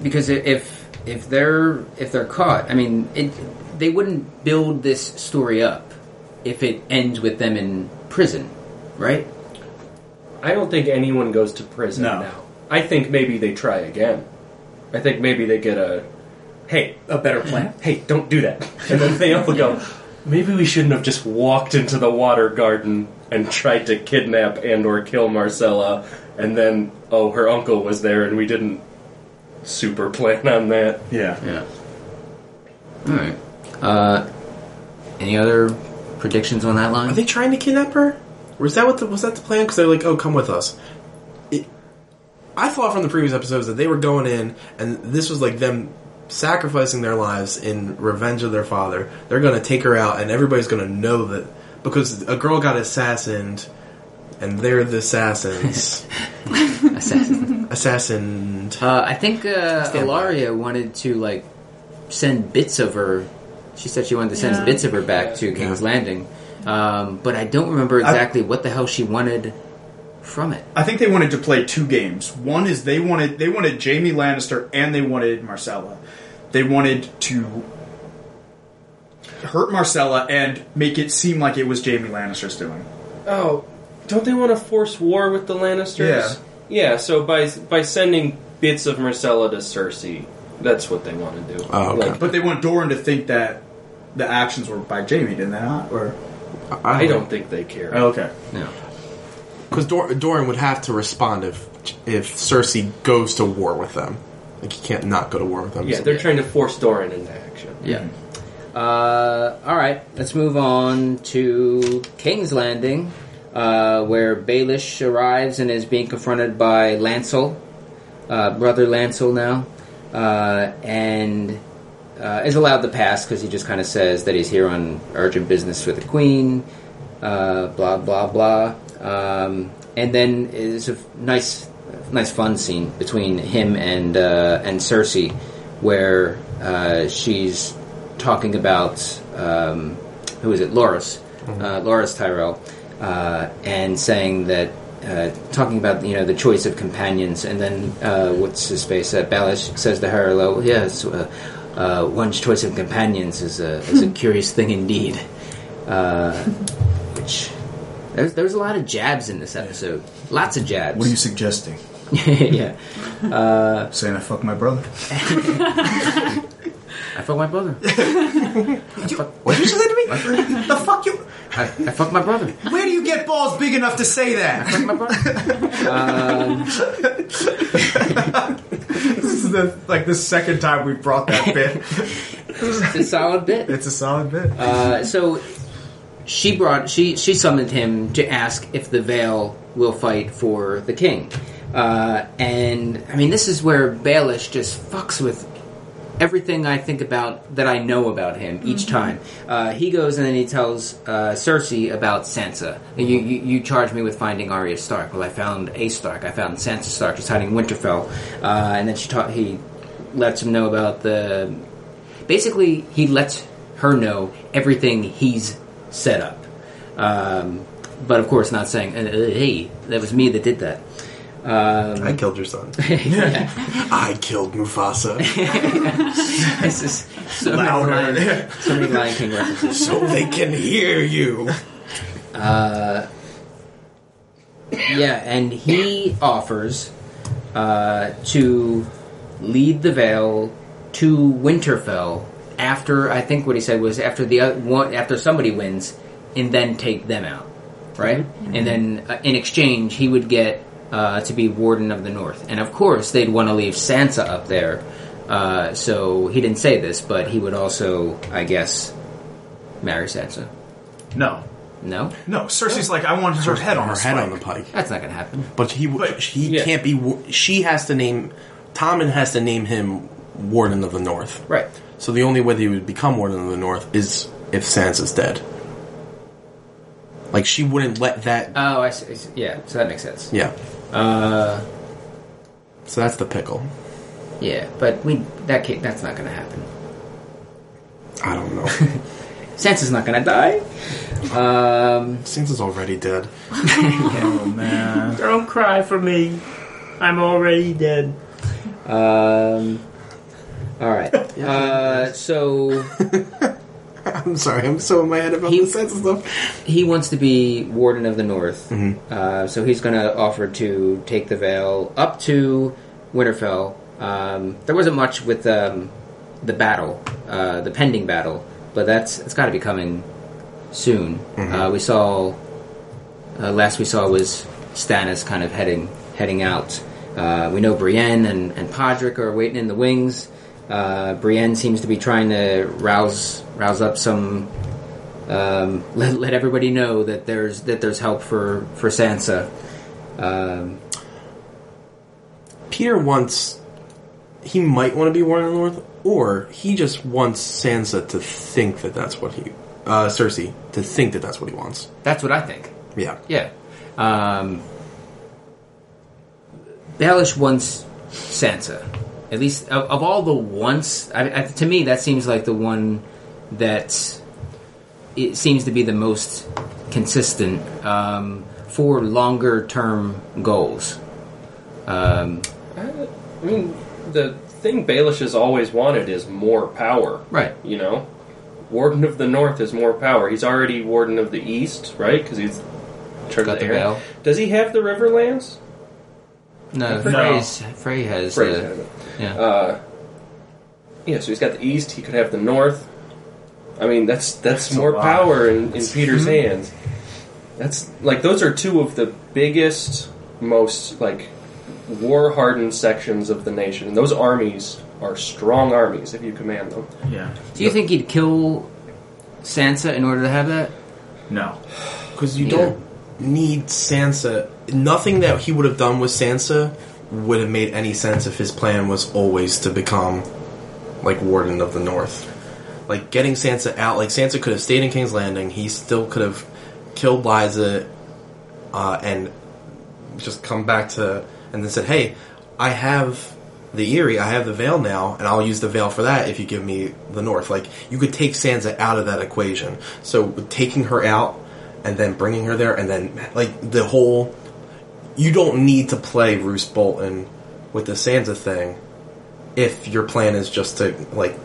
because if if they're if they're caught, I mean, it, they wouldn't build this story up if it ends with them in prison, right? I don't think anyone goes to prison No. now. I think maybe they try again. I think maybe they get a, hey, A better plan. hey, don't do that. And then they all go, maybe we shouldn't have just walked into the water garden and tried to kidnap and or kill Myrcella. And then, oh, her uncle was there and we didn't super plan on that. Yeah. Yeah. All right. Uh, any other predictions on that line? Are they trying to kidnap her? Or is that what the, was that the plan? Because they're like, oh, come with us. It, I thought from the previous episodes that they were going in, and this was like them sacrificing their lives in revenge of their father. They're going to take her out, and everybody's going to know that because a girl got assassined, and they're the assassins. Assassin. Assassined. Uh, I think uh, Stand by. Ellaria wanted to like send bits of her. She said she wanted to send Yeah. bits of her back to King's Landing, um, but I don't remember exactly what the hell she wanted from it. I think they wanted to play two games. One is they wanted they wanted Jaime Lannister and they wanted Myrcella. They wanted to hurt Myrcella and make it seem like it was Jaime Lannister's doing. Oh, don't they want to force war with the Lannisters? Yeah. So by by sending bits of Myrcella to Cersei, that's what they want to do. Oh, okay. Like, But they want Doran to think that the actions were by Jaime, didn't they not? Or I don't think they care. oh, okay. No. Because Dor- Doran would have to respond if if Cersei goes to war with them. Like he can't not go to war with them. Yeah, they're trying to force Doran into action. Yeah. Uh, all right, let's move on to King's Landing, uh, where Baelish arrives and is being confronted by Lancel, uh, brother Lancel now, uh, and uh, is allowed to pass because he just kind of says that he's here on urgent business for the Queen, uh, blah blah blah, um, and then is a nice, nice fun scene between him and uh, and Cersei, where uh, she's talking about um, who is it, Loras, uh, Loras Tyrell, uh, and saying that. Uh, talking about you know the choice of companions, and then uh, what's his face? Uh, Baelish says to her, "Well, yes, uh, uh, one's choice of companions is a is a curious thing indeed." Uh, which there's there's a lot of jabs in this episode, lots of jabs. What are you suggesting? yeah, Saying I fuck my brother? I fuck my brother. What did you say to me? the fuck you? I, I fuck my brother. Where do you get balls big enough to say that? Fuck my brother. this is the like the second time we brought that bit. It's a solid bit. It's a solid bit. Uh, so she brought she she summoned him to ask if the Vale will fight for the king, uh, and I mean this is where Baelish just fucks with everything I think about that I know about him each time. Uh, he goes and then he tells uh, Cersei about Sansa. You, you you charge me with finding Arya Stark. Well, I found a Stark. I found Sansa Stark. She's hiding in Winterfell, uh, and then she taught he lets him know about the basically he lets her know everything he's set up um, but of course not saying uh, uh, hey that was me that did that um, I killed your son. yeah. I killed Mufasa. this is so many, Louder. Lion, so many Lion King references so they can hear you. yeah and he offers uh, to lead the Vale to Winterfell after I think what he said was after the oth- one after somebody wins and then take them out right and then uh, in exchange he would get uh, to be Warden of the North, and of course they'd want to leave Sansa up there. Uh, so he didn't say this, but he would also, I guess, marry Sansa. No, No, no. Cersei's like, I want her head on her a head on the pike. that's not gonna happen. But he But- he yeah. can't be. wa- She has to name. Tommen has to name him Warden of the North. Right. So the only way that he would become Warden of the North is if Sansa's dead. Like she wouldn't let that. Oh, I see. I see. Yeah, so that makes sense. yeah. Uh, So that's the pickle. yeah, but we that ca- that's not gonna happen. I don't know. Sansa's not gonna die. Um, Sansa's already dead. Oh man. Don't cry for me. I'm already dead. um, all right. Uh, so I'm sorry. I'm so in my head about He- stuff. he wants to be Warden of the North. Uh, so he's going to offer to take the Vale up to Winterfell. Um, there wasn't much with um, the battle, uh, the pending battle, but that's it's got to be coming soon. Uh, we saw uh, last we saw was Stannis kind of heading heading out. Uh, we know Brienne and, and Podrick are waiting in the wings. Uh, Brienne seems to be trying to rouse rouse up some um, let, let everybody know that there's that there's help for for Sansa. Um, Petyr wants. He might want to be Warden of the North, or he just wants Sansa to think that that's what he. Uh, Cersei to think that that's what he wants. that's what I think. Yeah. Yeah. Um, Baelish wants Sansa. At least of, of all the wants, I, I, to me, that seems like the one that it seems to be the most consistent um, for longer term goals. Um, I mean, the thing Baelish has always wanted is more power. right. You know, Warden of the North is more power. He's already Warden of the East, right? Because he's in Got the the. Does he have the Riverlands? No, No. Frey's, Frey has. Frey's has it. yeah. Uh, yeah, so he's got the East. He could have the North. I mean, that's that's, That's a more lot. power in, in Petyr's hands. That's like those are two of the biggest, most like war hardened sections of the nation, and those armies are strong armies if you command them. Yeah. Do you think he'd kill Sansa in order to have that? No. Because you Yeah. don't need Sansa. Nothing that he would have done with Sansa would have made any sense if his plan was always to become like Warden of the North. Like getting Sansa out, like Sansa could have stayed in King's Landing. He still could have killed Lysa uh, and just come back to and then said, "Hey, I have the Eyrie, I have the Vale now, and I'll use the Vale for that if you give me the North." Like you could take Sansa out of that equation. So taking her out and then bringing her there, and then like the whole, you don't need to play Roose Bolton with the Sansa thing if your plan is just to like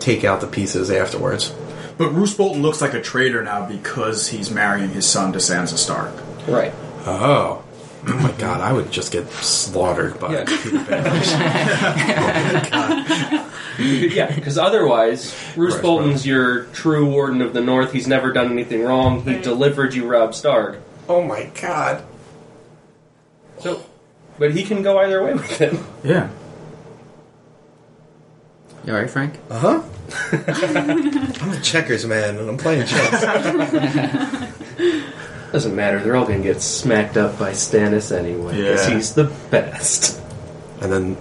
take out the pieces afterwards. But Roose Bolton looks like a traitor now because he's marrying his son to Sansa Stark. Right. Oh. Oh my god, I would just get slaughtered by Yeah. Petyr Baelish. yeah, because otherwise, Roose Right, Bolton's your true Warden of the North. He's never done anything wrong. He Right. delivered you Robb Stark. oh my god. So, but he can go either way with it. Yeah. You alright, Frank? Uh huh. I'm a checkers man, and I'm playing chess. Doesn't matter. They're all going to get smacked up by Stannis anyway because Yeah. he's the best. and then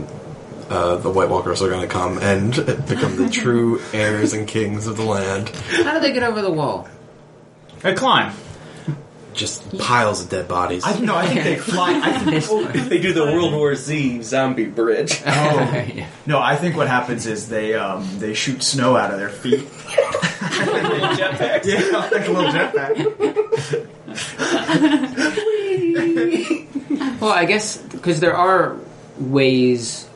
uh, the White Walkers are going to come and become the true heirs and kings of the land. How did they get over the wall? They climb. Just piles of dead bodies. I no, I think they fly. I think, oh, They do the World War Z zombie bridge. oh. Yeah. no, I think what happens is they um, they shoot snow out of their feet. Jetpacks. yeah, like a little jetpack. Well, I guess because there are ways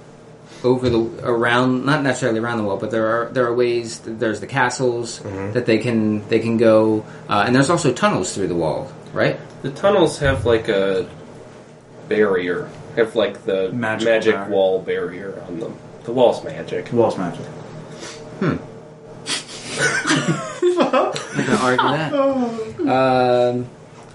over the around, not necessarily around the wall, but there are there are ways. There's the castles that they can they can go, uh, and there's also tunnels through the wall, right? The tunnels have like a barrier. Have like the Magical magic barrier. wall barrier on them. The wall's magic. The wall's magic. Hmm. I'm gonna argue that. Um,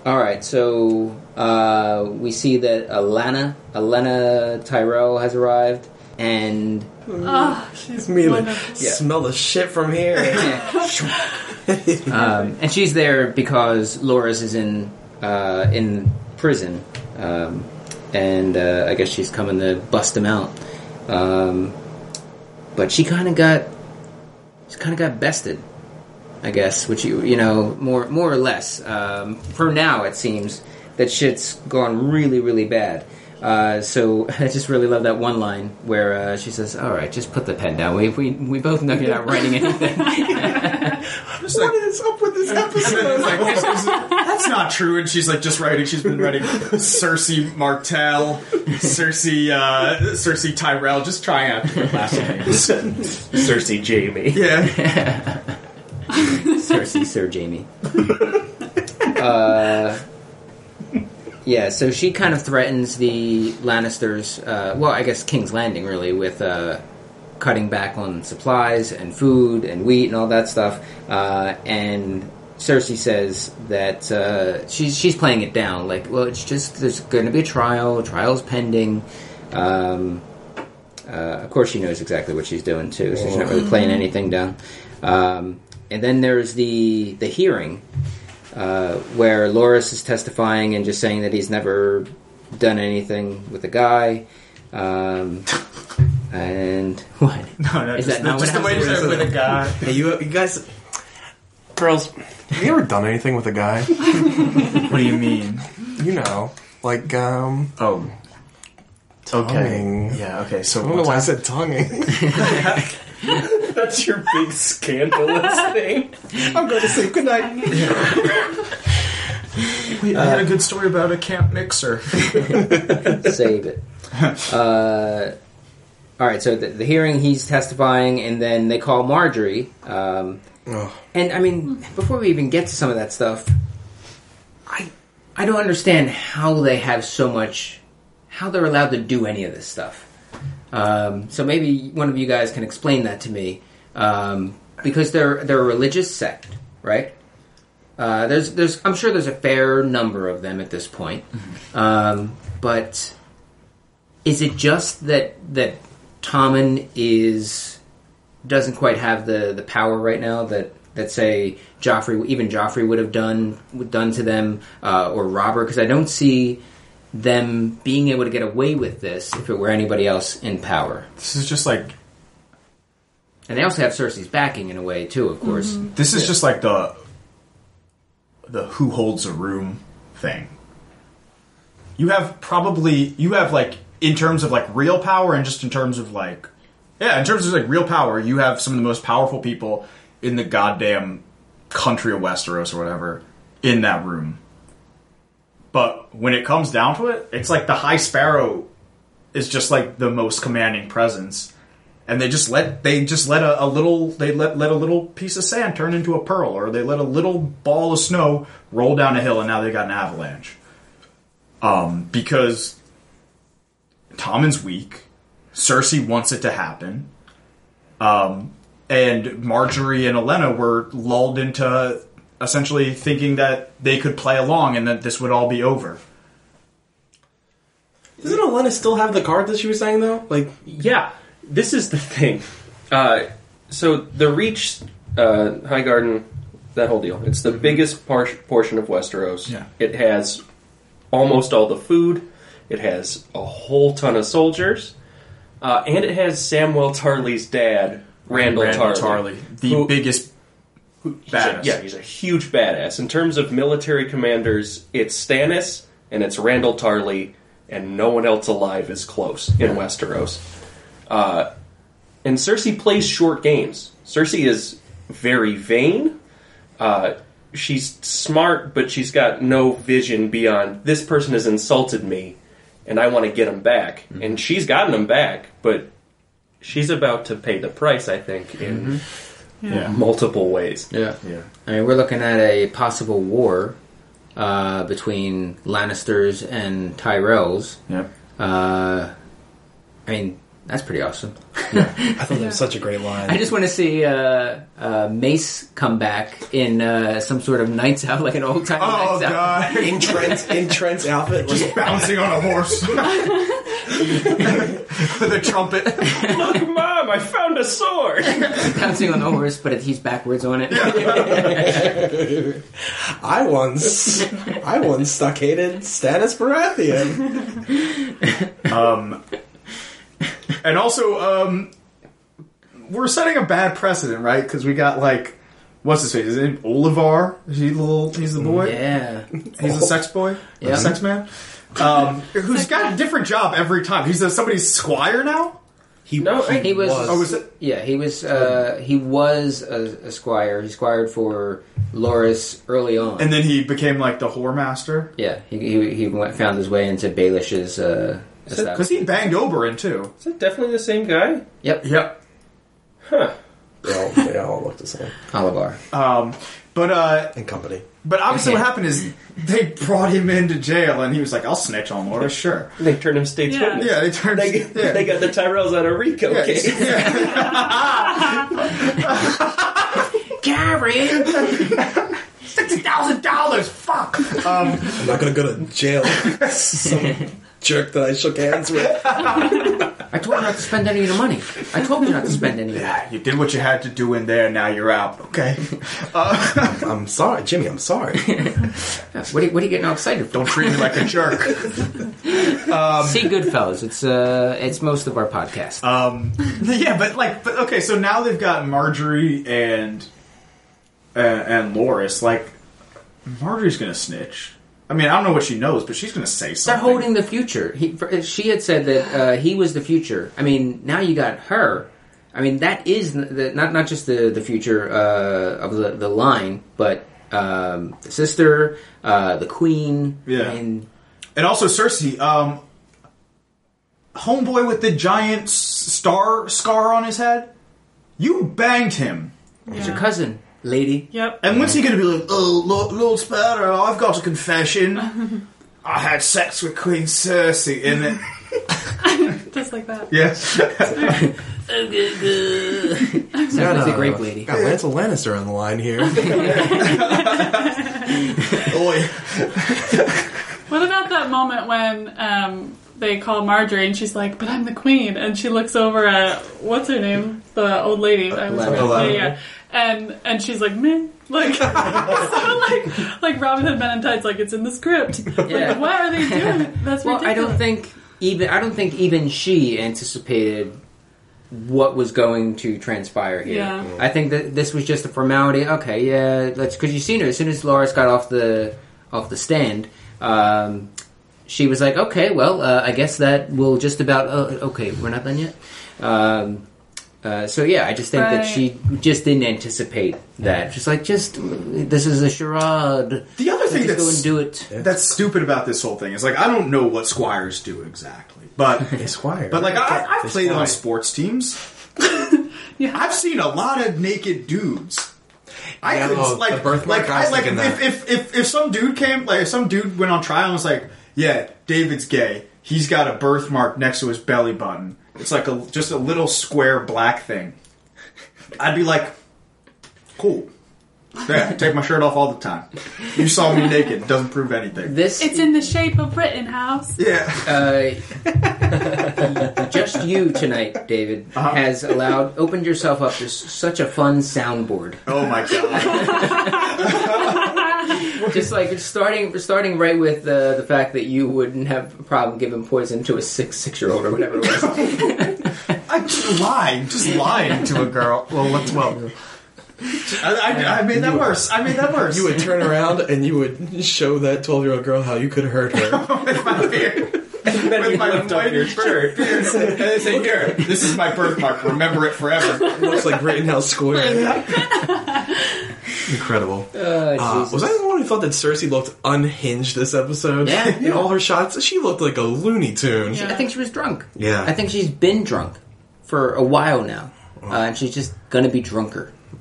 all right, so Uh, we see that Olenna, Olenna Tyrell has arrived, and Oh, she's Me like, wonderful. smell the shit from here. um, and she's there because Loras is in uh, in prison, um, and uh, I guess she's coming to bust him out. Um, but she kind of got she kind of got bested, I guess. Which you you know more more or less. Um, for now, it seems that shit's gone really really bad. Uh, so I just really love that one line where uh, she says, "All right, just put the pen down. We we, we both know you're not writing anything." what is up with this episode? That's not true. And she's like just writing. She's been writing Cersei Martell, Cersei, uh, Cersei Tyrell, just trying out different last names. Cersei Jaime. Yeah. Cersei, Sir Jaime. uh, yeah, so she kind of threatens the Lannisters. Uh, well, I guess King's Landing really with uh, cutting back on supplies and food and wheat and all that stuff. Uh, and Cersei says that uh, she's she's playing it down. Like, well, it's just there's going to be a trial. Trial's pending. Um, uh, of course, she knows exactly what she's doing too, so she's not really playing anything down. Um, and then there's the the hearing uh, where Loras is testifying and just saying that he's never done anything with a guy. Um, and what? No, no, Is just, that not just what the way you said with a guy. hey, you, you guys, girls, have you ever done anything with a guy? What do you mean? You know, like um, Oh, okay. tonguing. Yeah, okay. So I don't know why I said tonguing. That's your big scandalous thing. I'm going to sleep. Good night. Wait, I had a good story about a camp mixer. Save it. Uh, all right, so the, the hearing, he's testifying, and then they call Margaery. Um, and I mean, before we even get to some of that stuff, I I don't understand how they have so much, how they're allowed to do any of this stuff. Um, so maybe one of you guys can explain that to me, um, because they're they're a religious sect, right? Uh, there's there's I'm sure there's a fair number of them at this point, um, but is it just that that Tommen is doesn't quite have the, the power right now that that say Joffrey even Joffrey would have done done to them uh, or Robert? Because I don't see them being able to get away with this if it were anybody else in power. This is just like And they also have Cersei's backing in a way too, of course. Mm-hmm. this is just like the the who holds a room thing. You have probably you have like in terms of like real power and just in terms of like yeah, in terms of like real power, you have some of the most powerful people in the goddamn country of Westeros or whatever in that room. But when it comes down to it, it's like the High Sparrow is just like the most commanding presence. And they just let they just let a, a little they let let a little piece of sand turn into a pearl, or they let a little ball of snow roll down a hill, and now they got an avalanche. Um, because Tommen's weak, Cersei wants it to happen, um, and Margaery and Olenna were lulled into essentially thinking that they could play along and that this would all be over. Doesn't Olenna still have the card that she was saying though? Like, Yeah, this is the thing. Uh, so the Reach, uh, Highgarden, that whole deal. It's the biggest par- portion of Westeros. Yeah. It has almost all the food. It has a whole ton of soldiers, uh, and it has Samwell Tarly's dad, Randyll, Tarly, the who- biggest He's a- Badass. yeah, he's a huge badass. In terms of military commanders, it's Stannis and it's Randyll Tarly, and no one else alive is close in Westeros. Uh, and Cersei plays short games. Cersei is very vain. Uh, she's smart, but she's got no vision beyond this person has insulted me, and I want to get him back. And she's gotten him back, but she's about to pay the price. I think in yeah multiple ways. Yeah. yeah. I mean, we're looking at a possible war uh, between Lannisters and Tyrells. Yeah. Uh, I mean, That's pretty awesome. I thought that was such a great line. I just want to see uh, uh, Mace come back in uh, some sort of Knights Out, like an old time Oh Knights Out. god, in Trant's in Trant's outfit, just bouncing on a horse with a trumpet. Look, Mom, I found a sword. Bouncing on the horse, but he's backwards on it. I once I once stockaded Stannis Baratheon. Um, and also, um, we're setting a bad precedent, right? Because we got like, what's his face? Is it Olyvar? Is he the little? He's the boy. yeah. He's a sex boy. Yeah. A sex man. Um, who's got a different job every time. He's a, somebody's squire now. He, No, He was. Oh, was it? Yeah, he was. Uh, he was a, a squire. He squired for Loras early on. And then he became like the whore master yeah, he he, he went, found his way into Baelish's. Uh, because establishment. he banged Oberyn too. Is it definitely the same guy? Yep, Yep. Huh. they all, they all look the same Olyvar. Um, but uh, in company. But obviously, what happened is they brought him into jail, and he was like, "I'll snitch on Loras, sure." They turned him state's Yeah. witness. Yeah, they turned. They, yeah. they got the Tyrells out of RICO Yeah, case. Gary. Sixty thousand dollars. Fuck. Um, I'm not gonna go to jail. Some jerk that I shook hands with. I told you not to spend any of the money. I told you not to spend any of it. yeah, you did what you had to do in there. Now you're out. Okay. I'm sorry, Jimmy. I'm sorry. What are, you, what are you getting all excited for? Don't treat me like a jerk. See Goodfellas. It's uh, it's most of our podcast. Um, yeah, but like, but okay. So now they've got Margaery and uh, and Loras. Like, Margaery's gonna snitch. I mean, I don't know what she knows, but she's gonna say something. They're holding the future. He, for- she had said that uh, he was the future. I mean, now you got her. I mean, that is the, not not just the the future uh, of the the line, but um, the sister, uh, the queen. Yeah. Mean, And also Cersei, um, homeboy with the giant star scar on his head. You banged him. it's your cousin, lady. Yep. And when's he going to be like, oh, Lord, Lord Sparrow, I've got a confession. I had sex with Queen Cersei in it. Just like that. Yes. Sounds like a great lady. Got Lancel Lannister on the line here. Oi. What about that moment when um, they call Margaery and she's like, "But I'm the queen," and she looks over at what's her name, the old lady. I was Lana. yeah, yeah, and and she's like, "Man." Like, so like, like Robin Hood Men in Tights, like it's in the script. Yeah. Like, what are they doing? That's Well, ridiculous. I don't think even I don't think even she anticipated what was going to transpire here. Yeah. I think that this was just a formality. Okay, yeah, let's because you seen her as soon as Loras got off the off the stand. Um, she was like, "Okay, well, uh, I guess that will just about." Uh, okay, we're not done yet. Um, uh, so yeah, I just think that she just didn't anticipate that. Just like, just this is a charade. The other thing just go that's, and do it. that's stupid about this whole thing is like, I don't know what squires do exactly. But, Esquire. but like, I, I've played squire. on sports teams. Yeah. I've seen a lot of naked dudes. I Yeah, could oh, like, the birthmark, like, I like if, if if if some dude came, like if some dude went on trial and was like, "Yeah, David's gay. He's got a birthmark next to his belly button. It's like a just a little square black thing." I'd be like, "Cool." Yeah, take my shirt off all the time. You saw me naked. Doesn't prove anything. This It's in the shape of Rittenhouse. Yeah. uh, just you tonight, David, Uh-huh. has allowed opened yourself up to s- such a fun soundboard. Oh my god. Just like starting starting right with uh, the fact that you wouldn't have a problem giving poison to a six six year old or whatever it was. I just lied. Just lying to a girl. Well, what's well. I, I, I made that worse. I made that worse. you would turn around and you would show that 12 year old girl how you could hurt her. with my beard. Then With you my lift up your shirt. and they say, "Here, this is my birthmark. Remember it forever." It Looks like Rittenhouse Square. Incredible. Uh, Uh, was I the one who thought that Cersei looked unhinged this episode? Yeah. In all her shots, she looked like a Looney Tune. Yeah. I think she was drunk. Yeah. I think she's been drunk for a while now, uh, and she's just gonna be drunker.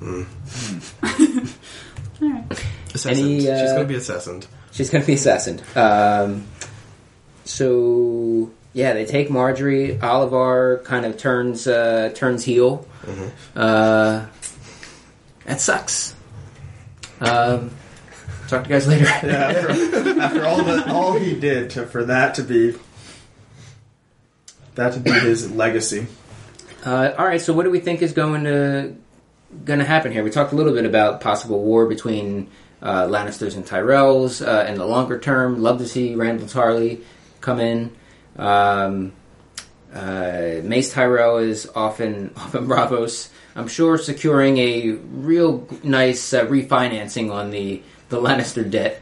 Assassined. Any, uh, She's going to be assassined. She's gonna be assassined. Um, so yeah, they take Margaery. Olyvar kind of turns uh, turns heel. Uh, that sucks. Um, talk to you guys later. Yeah, after, after all the all he did to for that to be that to be his legacy. Uh, all right, so what do we think is going to going to happen here? We talked a little bit about possible war between uh, Lannisters and Tyrells uh, in the longer term. Love to see Randyll Tarly come in. Um, uh, Mace Tyrell is often often Braavos. I'm sure securing a real nice uh, refinancing on the the Lannister debt.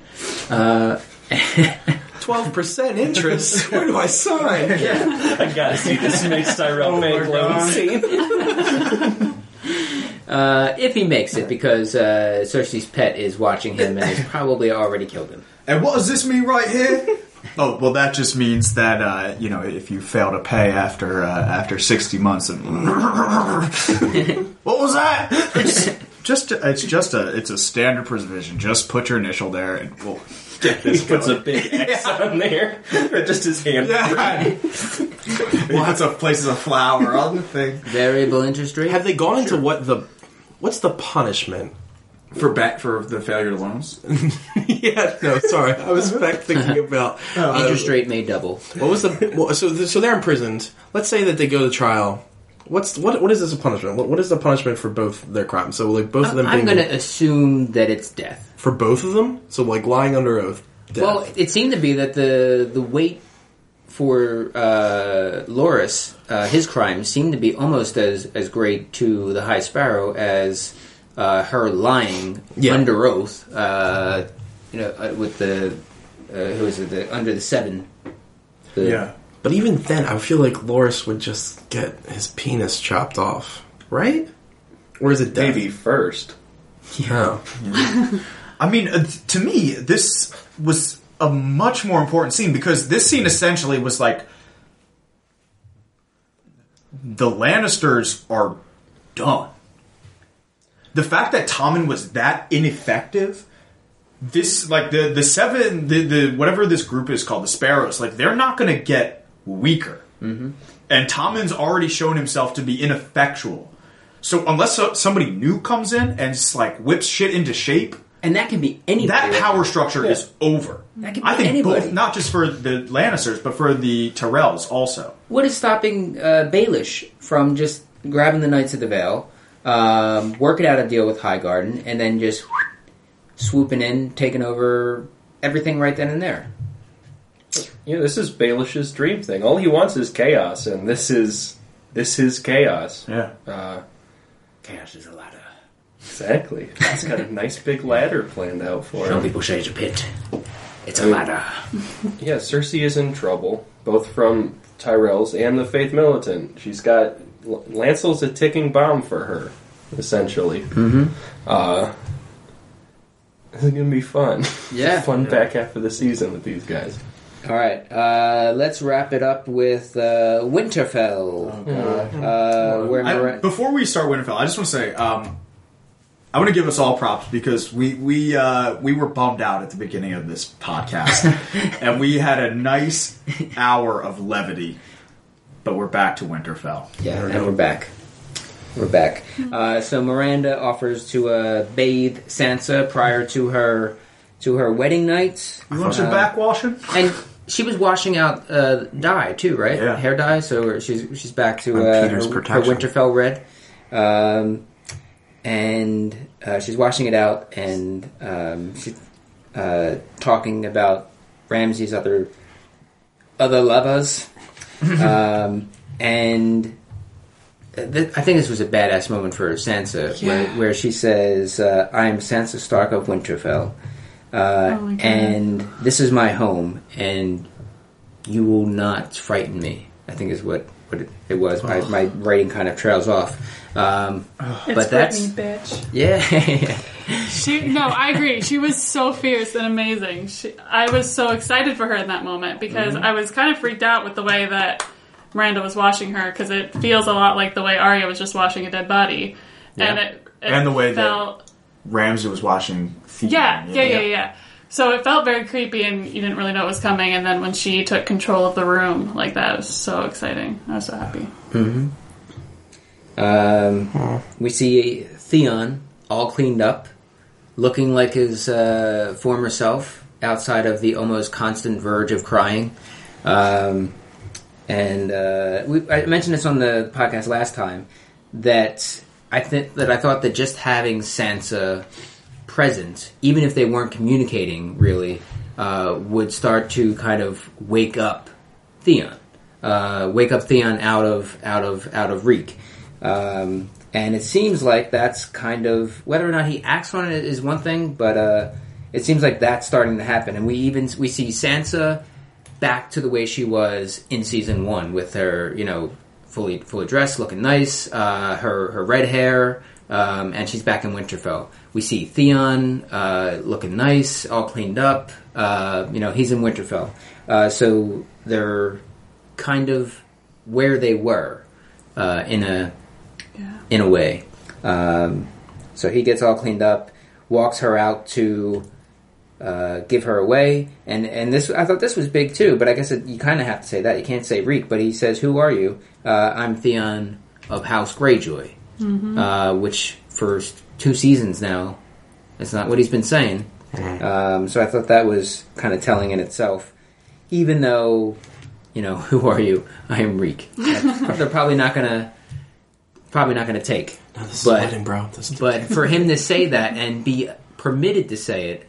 Uh, Twelve percent interest. Where do I sign? I gotta see this Mace Tyrell bank loan scene. uh, if he makes it, because uh, Cersei's pet is watching him and has probably already killed him. And what does this mean right here? Oh well, that just means that uh, you know if you fail to pay after uh, after sixty months, and what was that? It's just it's just a it's a standard provision. Just put your initial there, and we'll get He this. puts a big X on there. Or just his hand. Yeah. Lots of places of flour on the thing Variable interest rate. Have they gone into what the what's the punishment? For back for the failure to loans. yeah, no, sorry, I was back thinking about uh, interest rate may double. What was the well, so? So they're imprisoned. Let's say that they go to trial. What's what? What is this a punishment? What, what is the punishment for both their crimes? So like both of them I'm being going to assume that it's death. for both of them. So like lying under oath. Death. Well, it seemed to be that the the weight for uh, Loras, uh, his crimes seemed to be almost as as great to the High Sparrow as uh, her lying Yeah. under oath. Uh, you know, uh, with the uh, who is it? The, under the seven. The, but even then, I feel like Loras would just get his penis chopped off, right? Or is it death? Maybe first. Yeah. I mean, uh, to me, this was a much more important scene because this scene essentially was like the Lannisters are done. The fact that Tommen was that ineffective, this like the the seven the, the whatever this group is called the Sparrows, like they're not going to get weaker. Mm-hmm. And Tommen's already shown himself to be ineffectual. So unless so, somebody new comes in and just like whips shit into shape, and that can be anybody. that power structure is over. That could be I think anybody. both, not just for the Lannisters, but for the Tyrells also. What is stopping uh, Baelish from just grabbing the Knights of the Vale, um, working out a deal with Highgarden, and then just swooping in, taking over everything right then and there? Yeah, this is Baelish's dream thing. All he wants is chaos, and this is this is chaos. Yeah. Uh, Chaos is a ladder. exactly. He's got a nice big ladder planned out for Some him. people say it's a pit. It's a ladder. Yeah, Cersei is in trouble, both from Tyrells and the Faith Militant. She's got Lancel's a ticking bomb for her, essentially. Mm-hmm. Uh, this is gonna be fun. Yeah. fun back half of the season with these guys. All right, uh, let's wrap it up with uh, Winterfell, uh, where I, Mira- before we start Winterfell, I just want to say um, I want to give us all props because we we uh, we were bummed out at the beginning of this podcast, and we had a nice hour of levity, but we're back to Winterfell. Yeah, and we're back. We're back. Uh, so Myranda offers to uh, bathe Sansa prior to her to her wedding night. You want some Uh, backwashing? And she was washing out uh, dye too, right? Yeah. Hair dye. So she's she's back to On uh, Petyr's her, her protection. Winterfell red, um, and uh, she's washing it out, and um, she's uh, talking about Ramsay's other other lovers, um, and. th- I think this was a badass moment for Sansa, where, where she says, uh, "I am Sansa Stark of Winterfell, uh, Oh and this is my home, and you will not frighten me." I think is what, what it, it was. My, my writing kind of trails off, um, It's but that's bitch. yeah. She no, I agree. She was so fierce and amazing. She, I was so excited for her in that moment because Mm-hmm. I was kind of freaked out with the way that Myranda was washing her because it feels a lot like the way Arya was just washing a dead body, and it, it And the way that- felt Ramsay was washing. Theon, yeah, yeah, yeah, yeah. So it felt very creepy, and you didn't really know it was coming. And then when she took control of the room, like that was so exciting. I was so happy. Um, we see Theon all cleaned up, looking like his uh, former self, outside of the almost constant verge of crying. Um, and uh, we, I mentioned this on the podcast last time that I think that I thought that just having Sansa present, even if they weren't communicating really, uh, would start to kind of wake up Theon, uh, wake up Theon out of out of out of Reek. Um, and it seems like that's kind of whether or not he acts on it is one thing, but uh, it seems like that's starting to happen. And we even we see Sansa back to the way she was in season one with her, you know, fully fully dressed, looking nice, uh, her her red hair, um, and she's back in Winterfell. We see Theon uh, looking nice, all cleaned up. Uh, you know, he's in Winterfell, uh, so they're kind of where they were uh, in a. in a way. Um, so he gets all cleaned up, walks her out to uh, give her away, and and this I thought this was big too. But I guess it, you kind of have to say that you can't say Reek. But he says, "Who are you?" Uh, I'm Theon of House Greyjoy, uh, which for two seasons now, it's not what he's been saying. Um, so I thought that was kind of telling in itself, even though. You know, who are you? I am Reek. They're probably not gonna, probably not gonna take. No, this is But- wedding, bro. This is But for him to say that and be permitted to say it,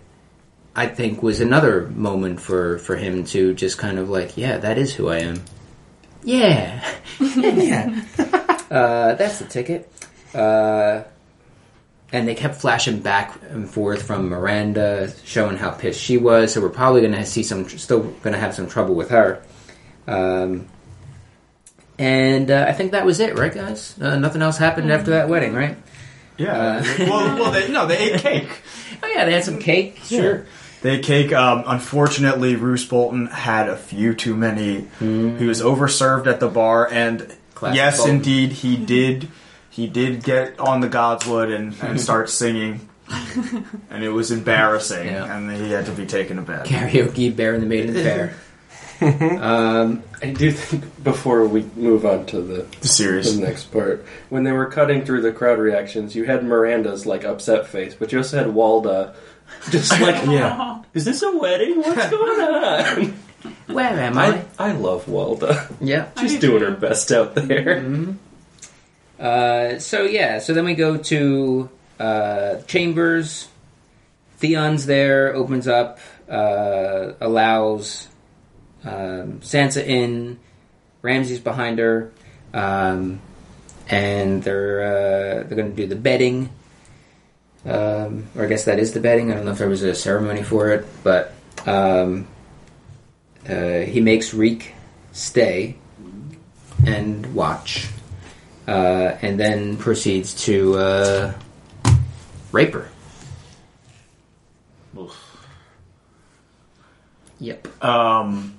I think was another moment for, for him to just kind of like, yeah, that is who I am. Yeah. yeah. uh, that's the ticket. Uh, and they kept flashing back and forth from Myranda, showing how pissed she was. So we're probably going to see some, still going to have some trouble with her. Um, and uh, I think that was it, right, guys? Uh, nothing else happened after that wedding, right? Yeah. well, well, they, no, they ate cake. Oh yeah, they had some cake. Sure. They ate cake. Um, unfortunately, Roose Bolton had a few too many. He was overserved at the bar, and Classic yes, Bolton. indeed, he did. He did get on the Godswood and, and start singing, and it was embarrassing. Yeah. And he had to be taken to bed. Karaoke, Bear and the Maiden Fair. Um, I do think before we move on to the, The series. the next part, when they were cutting through the crowd reactions, you had Myranda's like upset face, but you also had Walda just like, yeah. "Is this a wedding? What's going on?" where am I? I I love Walda. Yeah. She's do doing too. her best out there. Uh, so yeah, so then we go to uh, Chambers. Theon's there, opens up, uh, allows um, Sansa in. Ramsay's behind her, um, and they're uh, they're going to do the bedding. Um, or I guess that is the bedding. I don't know if there was a ceremony for it, but um, uh, he makes Reek stay and watch uh, and then proceeds to uh, rape her. Yep. Um,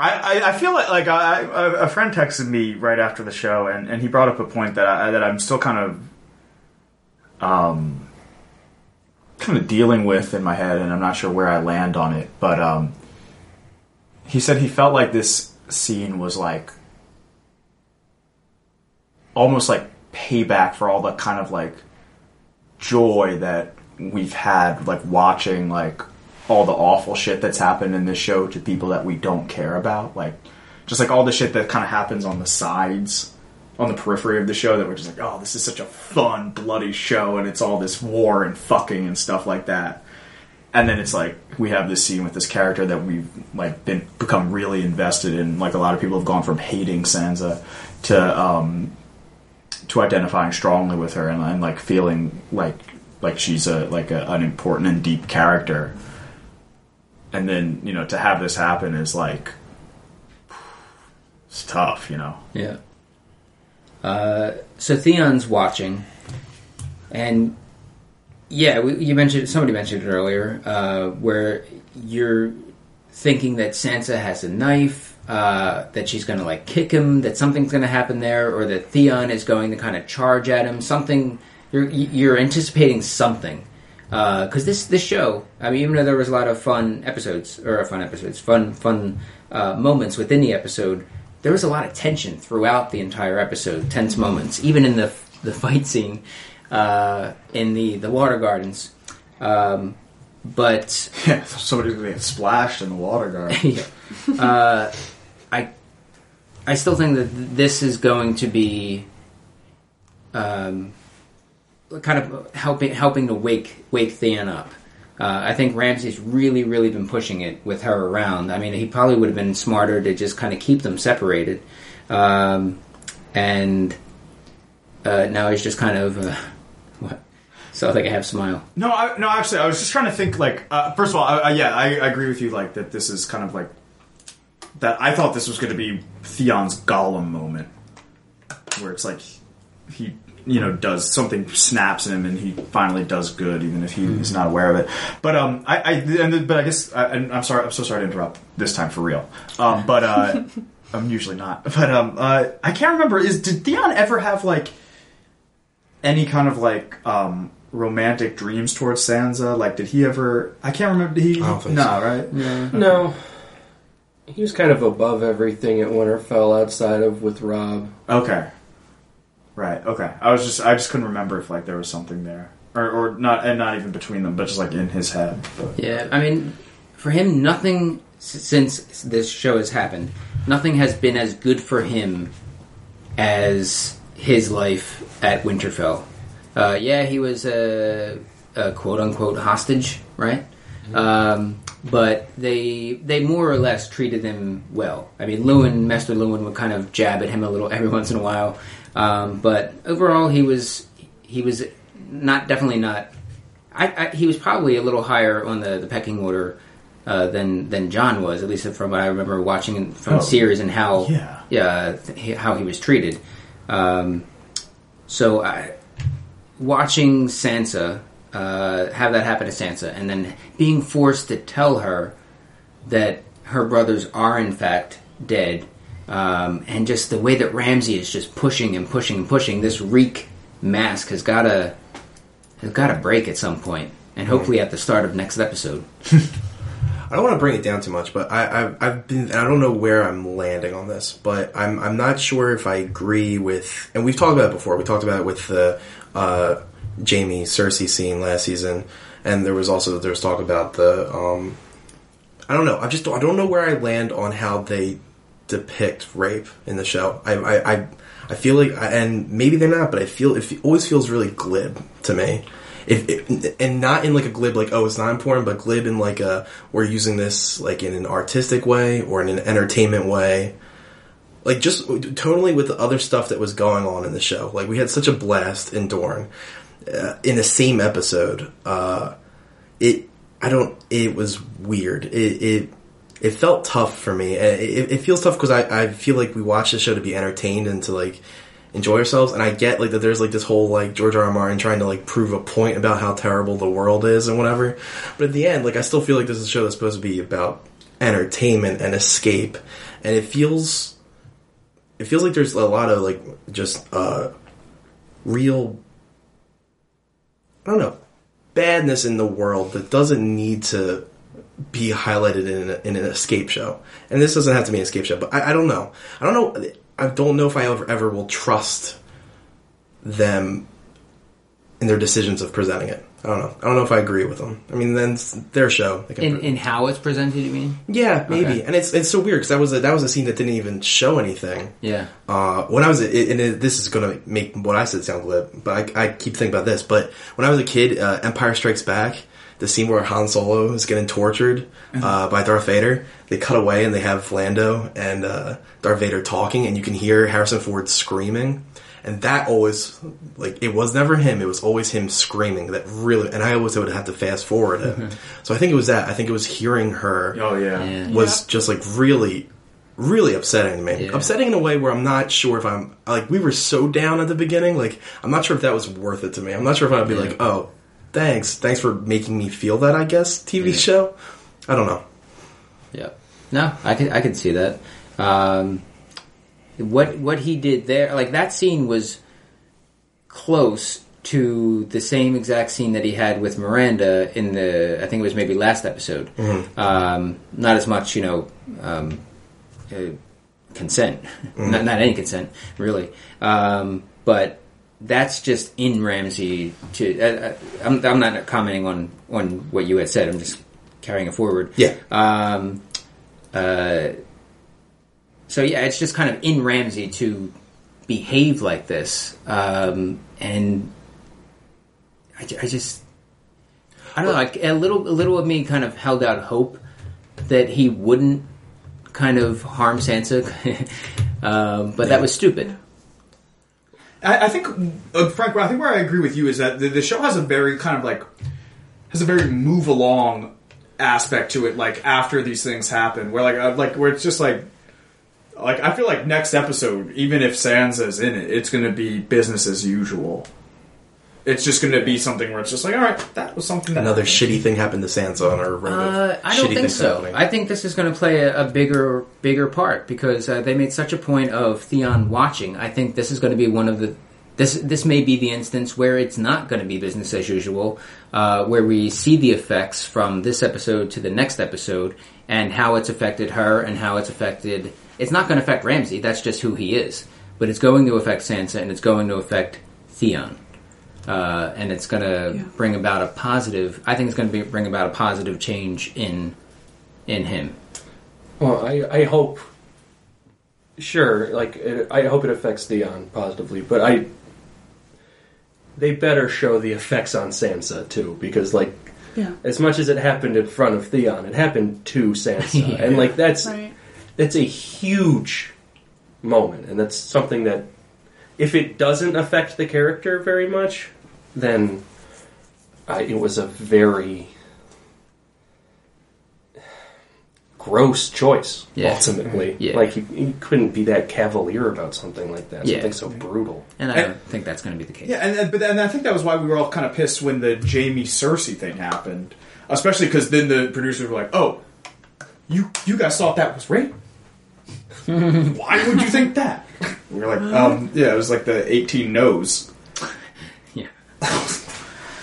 I, I, feel like like I, I, a friend texted me right after the show, and, and he brought up a point that I, that I'm still kind of um kind of dealing with in my head, and I'm not sure where I land on it. But um, he said he felt like this scene was like almost like payback for all the kind of like joy that we've had like watching like all the awful shit that's happened in this show to people that we don't care about like just like all the shit that kind of happens on the sides on the periphery of the show that we're just like oh this is such a fun bloody show and it's all this war and fucking and stuff like that. And then it's like we have this scene with this character that we've like been become really invested in like a lot of people have gone from hating Sansa to um to identifying strongly with her and, and like feeling like like she's a like a, an important and deep character and then you know to have this happen is like it's tough you know Yeah. Uh, so Theon's watching, and yeah, you mentioned somebody mentioned it earlier, uh, where you're thinking that Sansa has a knife, uh, that she's going to like kick him, that something's going to happen there, or that Theon is going to kind of charge at him. Something you're you're anticipating something, because this this show, I mean, even though there was a lot of fun episodes or uh, fun episodes, fun fun uh, moments within the episode, there was a lot of tension throughout the entire episode, tense moments, even in the the fight scene uh, in the the water gardens. Um, but Yeah, somebody's gonna get splashed in the water garden. yeah. uh, I I still think that this is going to be um, kind of helping helping to wake wake Theon up. Uh, I think Ramsay's really, really been pushing it with her around. I mean, he probably would have been smarter to just kind of keep them separated. Um, and uh, now he's just kind of uh, what? So I think I have smile. No, I, no. Actually, I was just trying to think. Like, uh, first of all, I, I, yeah, I, I agree with you. Like that, this is kind of like that. I thought this was going to be Theon's Gollum moment, where it's like he, you know, does something snaps in him, and he finally does good, even if he is not aware of it. But um, I, I and, the- but I guess, I, and I'm sorry, I'm so sorry to interrupt this time for real. Um, but uh, I'm usually not. But um, uh, I can't remember. Is did Theon ever have like? any kind of like um romantic dreams towards Sansa? Like, did he ever? I can't remember. Did he? I don't think no, so. right? No. He was kind of above everything at Winterfell outside of with Robb. Okay, right. Okay. I was just, I just couldn't remember if like there was something there, or or not, and not even between them, but just like in his head. But, Yeah, I mean, for him, nothing since this show has happened, nothing has been as good for him as his life at Winterfell. Uh, yeah, he was a, a quote unquote hostage, right? Um, but they they more or less treated him well. I mean, Luwin, Maester Luwin, would kind of jab at him a little every once in a while, um, but overall, he was he was not definitely not I, I, he was probably a little higher on the, the pecking order uh, than than Jon was, at least from what I remember watching from Oh, series and how yeah. yeah th- he- how he was treated. Um, so I, watching Sansa uh, have that happen to Sansa, and then being forced to tell her that her brothers are in fact dead, um, and just the way that Ramsay is just pushing and pushing and pushing, this Reek mask has got to has got to break at some point, and hopefully at the start of next episode. I don't want to bring it down too much, but I, I've, I've been. I don't know where I'm landing on this, but I'm I'm not sure if I agree with. And we've talked about it before. We talked about it with the uh, Jaime Cersei scene last season, and there was also there was talk about the. Um, I don't know. I just I don't know where I land on how they depict rape in the show. I I I, I feel like, and maybe they're not, but I feel it always feels really glib to me. If, if, and not in like a glib like oh it's not important, but glib in like a we're using this like in an artistic way or in an entertainment way. Like just totally with the other stuff that was going on in the show. Like we had such a blast in Dorne uh, in the same episode. Uh, it I don't. It was weird. It it, it felt tough for me. It, it, feels tough because I, I feel like we watch the show to be entertained and to like enjoy ourselves. And I get like that there's like this whole like George R. R. Martin trying to like prove a point about how terrible the world is and whatever. But at the end, like I still feel like this is a show that's supposed to be about entertainment and escape. And it feels it feels like there's a lot of like just uh real I don't know badness in the world that doesn't need to be highlighted in, a, in an escape show. And this doesn't have to be an escape show, but I, I don't know. I don't know. I don't know if I ever ever will trust them in their decisions of presenting it. I don't know. I don't know if I agree with them. I mean, then it's their show. In, in how it's presented, you mean? yeah, maybe. Okay. And it's it's so weird because that was a, that was a scene that didn't even show anything. Yeah. Uh, when I was, a, and it, this is going to make what I said sound glib, but I, I keep thinking about this. But when I was a kid, uh, Empire Strikes Back, the scene where Han Solo is getting tortured uh, by Darth Vader, they cut away and they have Lando and uh, Darth Vader talking, and you can hear Harrison Ford screaming. And that always, like, it was never him. It was always him screaming. That really, and I always would have to fast forward it. So I think it was that. I think it was hearing her Oh yeah. Yeah. was just like really really upsetting to me Yeah. upsetting in a way where i'm not sure if i'm like we were so down at the beginning like i'm not sure if that was worth it to me i'm not sure if i'd be Yeah. like oh thanks. Thanks for making me feel that i guess tv show. I don't know. Yeah. No, I could I could see that. Um, what what he did there, like that scene was close to the same exact scene that he had with Myranda in the I think it was maybe last episode. Um, not as much, you know, um, uh, consent, not, not any consent really, um, but that's just in Ramsay. To uh, uh, I'm, I'm not commenting on on what you had said. I'm just carrying it forward. Yeah. Um, uh, so yeah, it's just kind of in Ramsay to behave like this, um, and I, I just I don't know. Like a little, a little of me kind of held out hope that he wouldn't kind of harm Sansa, um, but that was stupid. I, I think, uh, Frank, I think where I agree with you is that the, the show has a very kind of like has a very move along aspect to it. Like after these things happen, where like uh, like where it's just like like I feel like next episode, even if Sansa's in it, it's going to be business as usual. It's just going to be something where it's just like, all right, that was something that Another happened. shitty thing happened to Sansa on her run Uh, I don't think so. happening. I think this is going to play a, a bigger, bigger part because uh, they made such a point of Theon watching. I think this is going to be one of the. This this may be the instance where it's not going to be business as usual, uh, where we see the effects from this episode to the next episode and how it's affected her and how it's affected. It's not going to affect Ramsay. That's just who he is. But it's going to affect Sansa and it's going to affect Theon. Uh, and it's going to Yeah. bring about a positive. I think it's going to be, bring about a positive change in in him. Well, I, I hope. Sure, like it, I hope it affects Theon positively, but I. They better show the effects on Sansa too, because like Yeah. as much as it happened in front of Theon, it happened to Sansa, Yeah. and like that's Right. that's a huge moment, and that's something that if it doesn't affect the character very much, then I, it was a very gross choice. Yeah. Ultimately, Yeah. like you, you couldn't be that cavalier about something like that. Yeah. Something so brutal. And I And- don't think that's going to be the case. Yeah, and and- but and I think that was why we were all kind of pissed when the Jaime Cersei thing happened, especially because then the producers were like, "Oh, you you guys thought that was rape? why would you think that?" We were like, um, "Yeah, it was like the eighteen no's." Yeah.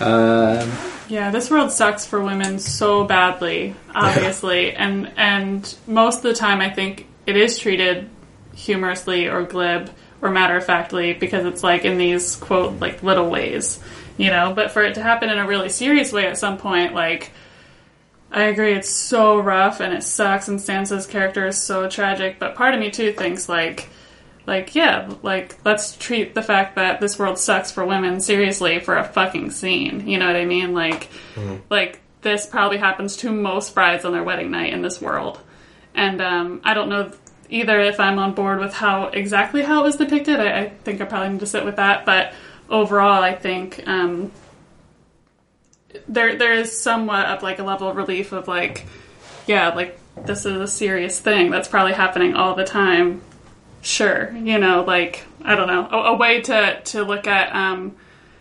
um, Yeah, this world sucks for women so badly, obviously, and and most of the time I think it is treated humorously or glib or matter of factly because it's like in these quote like little ways, you know. But for it to happen in a really serious way at some point, like I agree, it's so rough and it sucks, and Sansa's character is so tragic. But part of me too thinks like like yeah like let's treat the fact that this world sucks for women seriously for a fucking scene. You know what i mean? Like like this probably happens to most brides on their wedding night in this world. And um, i don't know either if i'm on board with how exactly how it was depicted. I, I think i probably need to sit with that. But overall i think um, there there is somewhat of like a level of relief of like yeah like this is a serious thing that's probably happening all the time sure you know like i don't know a, a way to to look at um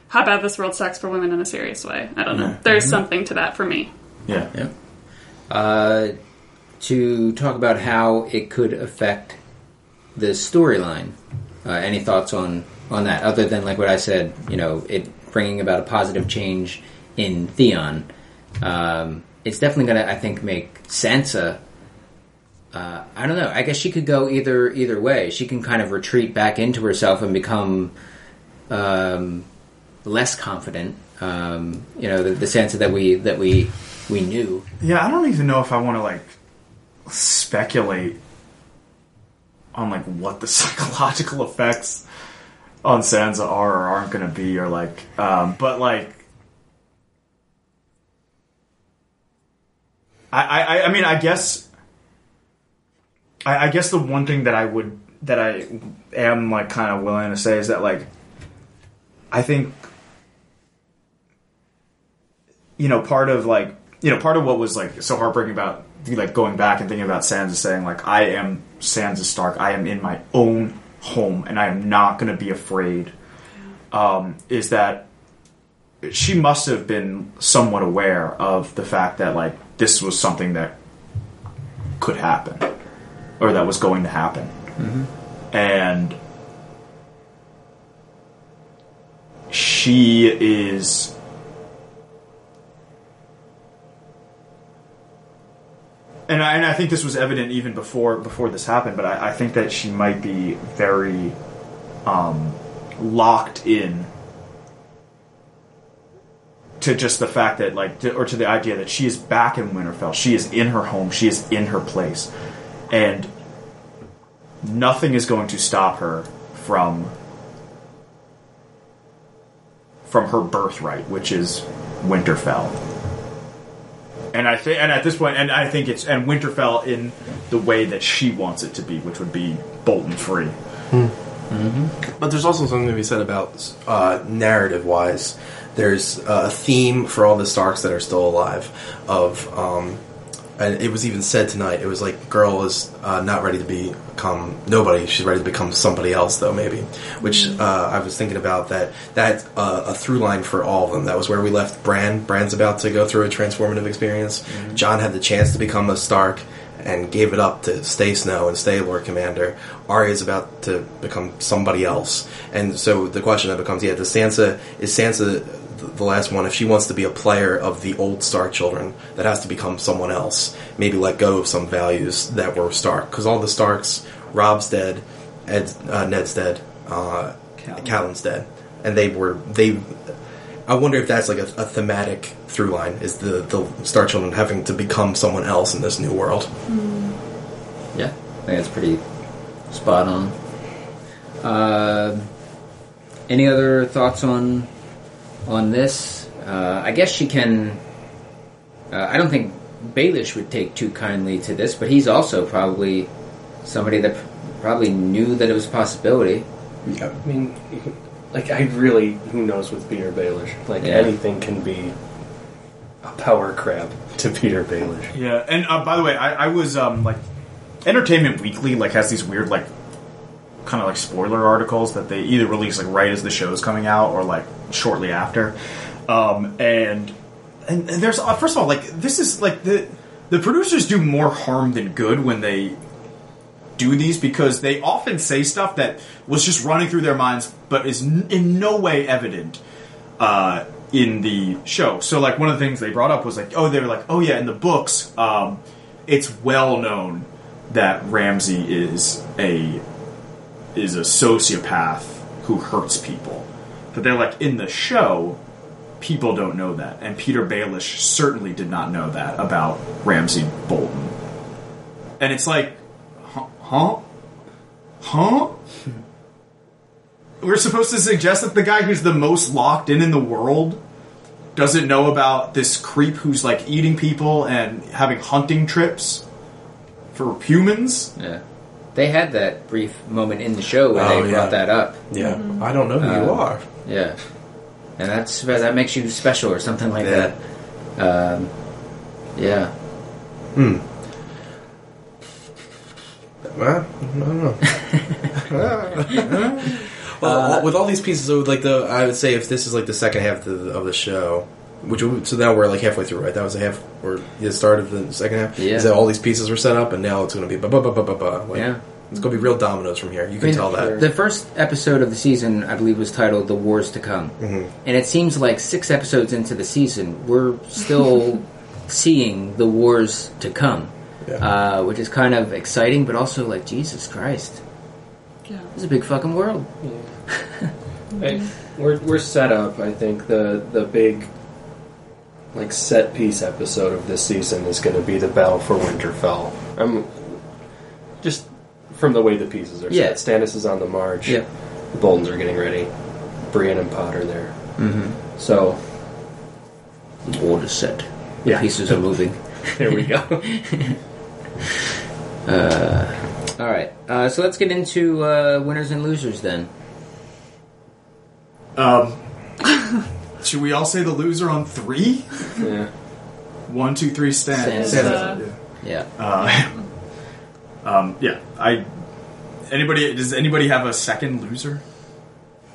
how bad this world sucks for women in a serious way i don't know there's something to that for me Yeah, yeah. Uh, to talk about how it could affect the storyline. Uh, any thoughts on on that, other than like what I said? You know, it bringing about a positive change in Theon. Um, it's definitely going to, I think, make Sansa. Uh, I don't know. I guess she could go either either way. She can kind of retreat back into herself and become um, less confident. Um, you know, the, the Sansa that we that we we knew. yeah. I don't even know if I want to like speculate on like what the psychological effects on Sansa are or aren't going to be, or like, um, but like. I, I, I mean, I guess, I, I guess the one thing that I would that I am like kind of willing to say is that like, I think, you know, part of like, you know, part of what was like so heartbreaking about like going back and thinking about Sansa saying like, I am Sansa Stark, I am in my own home, and I am not going to be afraid. Um, is that she must have been somewhat aware of the fact that like this was something that could happen or that was going to happen. And she is and I, and I think this was evident even before before this happened, but I, I think that she might be very um, locked in to just the fact that like to, or to the idea that she is back in Winterfell, she is in her home, she is in her place, and nothing is going to stop her from from her birthright, which is Winterfell. And I think, and at this point, and I think it's and Winterfell in the way that she wants it to be, which would be Bolton free. But there's also something to be said about uh, narrative wise. There's a theme for all the Starks that are still alive. Of um, and it was even said tonight. It was like girl is uh, not ready to become nobody. She's ready to become somebody else, though maybe. Which uh, I was thinking about that. That uh, a through line for all of them. That was where we left Bran. Bran's about to go through a transformative experience. Jon had the chance to become a Stark and gave it up to stay Snow and stay Lord Commander. Arya's about to become somebody else, and so the question that becomes: Yeah, does Sansa is Sansa the- the last one? If she wants to be a player of the old Stark children, that has to become someone else. Maybe let go of some values that were Stark, because all the Starks, Robb's dead, Ed, uh, Ned's dead, uh, Catelyn's dead, and they were they. I wonder if that's like a, a thematic through line is the the Stark Children having to become someone else in this new world. Yeah, I think that's pretty spot on. Uh, any other thoughts on on this? Uh, I guess she can. Uh, I don't think Baelish would take too kindly to this, but he's also probably somebody that probably knew that it was a possibility. Yeah, I mean, like I really, who knows with Petyr Baelish? Like Yeah. anything can be a power crab to Petyr Baelish. Yeah, and uh, by the way, I, I was um, like, Entertainment Weekly like has these weird like, kind of like spoiler articles that they either release like right as the show's coming out or like shortly after, um, and and, and there's uh, first of all like this is like the the producers do more harm than good when they do these because they often say stuff that was just running through their minds but is n- in no way evident uh, in the show. So, like, one of the things they brought up was like, oh, they were like, oh yeah, in the books, um, it's well known that Ramsay is a is a sociopath who hurts people, but they're like in the show. People don't know that, and Petyr Baelish certainly did not know that about Ramsay Bolton. And it's like, huh? Huh? We're supposed to suggest that the guy who's the most locked in in the world doesn't know about this creep who's like eating people and having hunting trips for humans. Yeah, they had that brief moment in the show where Oh, they yeah. brought that up. Yeah, I don't know who you Uh, are. Yeah, and that's that makes you special or something like Yeah. that. Um, yeah. Well, I don't know. well, all- with all these pieces, so like the, I would say if this is like the second half of the, of the show, which so now we're like halfway through, right? That was the half or the start of the second half. Yeah. Is that all these pieces were set up, and now it's going to be ba ba ba ba ba ba. Like, Yeah. It's going to be real dominoes from here. You I can mean, tell that. The first episode of the season, I believe, was titled "The Wars to Come," Mm-hmm. and it seems like six episodes into the season, we're still seeing the wars to come, Yeah. uh, which is kind of exciting, but also like Jesus Christ, Yeah. it's a big fucking world. I, we're we're set up. I think the the big like set piece episode of this season is going to be the battle for Winterfell. I'm just from the way the pieces are Yeah. set. Stannis is on the march. Yeah. The Boltons are getting ready. Brienne and Potter there. Mm-hmm. So The board is set. The Yeah. pieces are moving. there we go. All right, uh, so let's get into uh, winners and losers then. Um, should we all say the loser on three? yeah. One, two, three, stand. Stand. Sansa. Yeah. Um, yeah, I. Anybody? Does anybody have a second loser?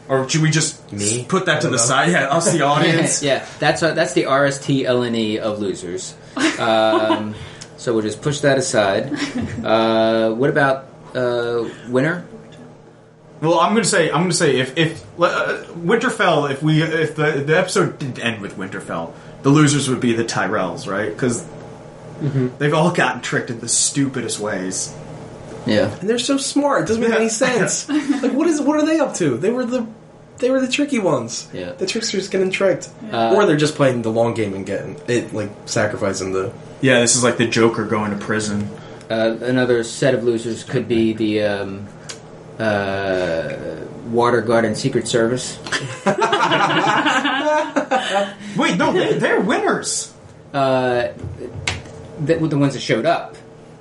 Or should we just Me? put that to the know. side? Yeah, us, the audience. yeah, that's uh, that's the RST LNE of losers. Um, so we'll just push that aside. Uh, what about uh, winner? Well, I'm gonna say I'm gonna say if if uh, Winterfell, if we if the the episode didn't end with Winterfell, the losers would be the Tyrells, right? Because they've all gotten tricked in the stupidest ways. Yeah. And they're so smart. It doesn't make any sense. like, what is? What are they up to? They were the, they were the tricky ones. Yeah. The tricksters getting tricked, Uh, or they're just playing the long game and getting it, like sacrificing the. Yeah, this is like the Joker going to prison. Uh, another set of losers could be the um, uh, Water Guard and Secret Service. Wait, no, they, they're winners. Uh, the, the ones that showed up.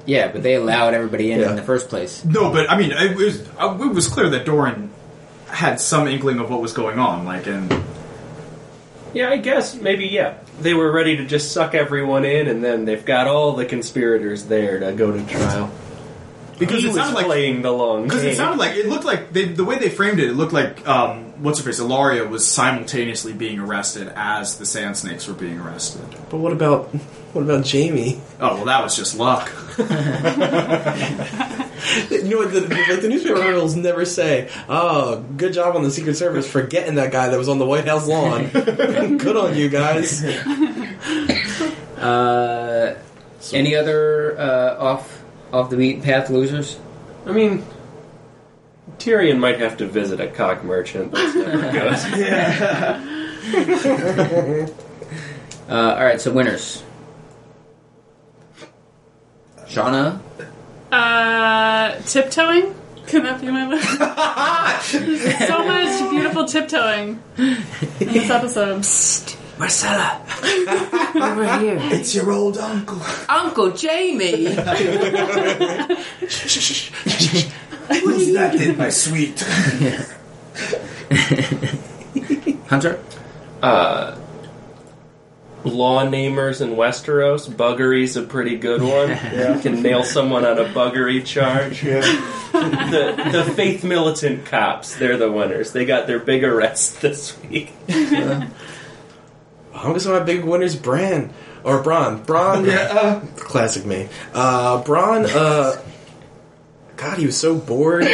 Yeah, but they allowed everybody in Yeah. in the first place. No, but I mean, it was uh, it was clear that Doran had some inkling of what was going on. Like, and Yeah, I guess maybe yeah. They were ready to just suck everyone in, and then they've got all the conspirators there to go to trial. Because he it was sounded like playing the long Because it sounded like it looked like they, the way they framed it. It looked like um, what's her face, Ellaria was simultaneously being arrested as the Sand Snakes were being arrested. But what about what about Jaime? Oh well, that was just luck. You know what? The, like the newspaper articles never say, "Oh, good job on the Secret Service for getting that guy that was on the White House lawn." good on you guys. Uh, any other uh, off off the beaten path losers? I mean, Tyrion might have to visit a cock merchant. That's never good. Uh, all right, so winners. Shauna, Uh, tiptoeing? Can that be my list? so much beautiful tiptoeing in this episode. Myrcella, over here, It's your old uncle. Uncle Jaime. Who's that in my suite? Hunter, uh, law namers in Westeros. Buggery's a pretty good one. You can nail someone on a buggery charge. the the faith militant cops, they're the winners. They got their big arrest this week. I'm guessing my big winner's Bran or Bronn. Bronn, Yeah. classic me. Uh, Bronn. Uh, God, he was so bored.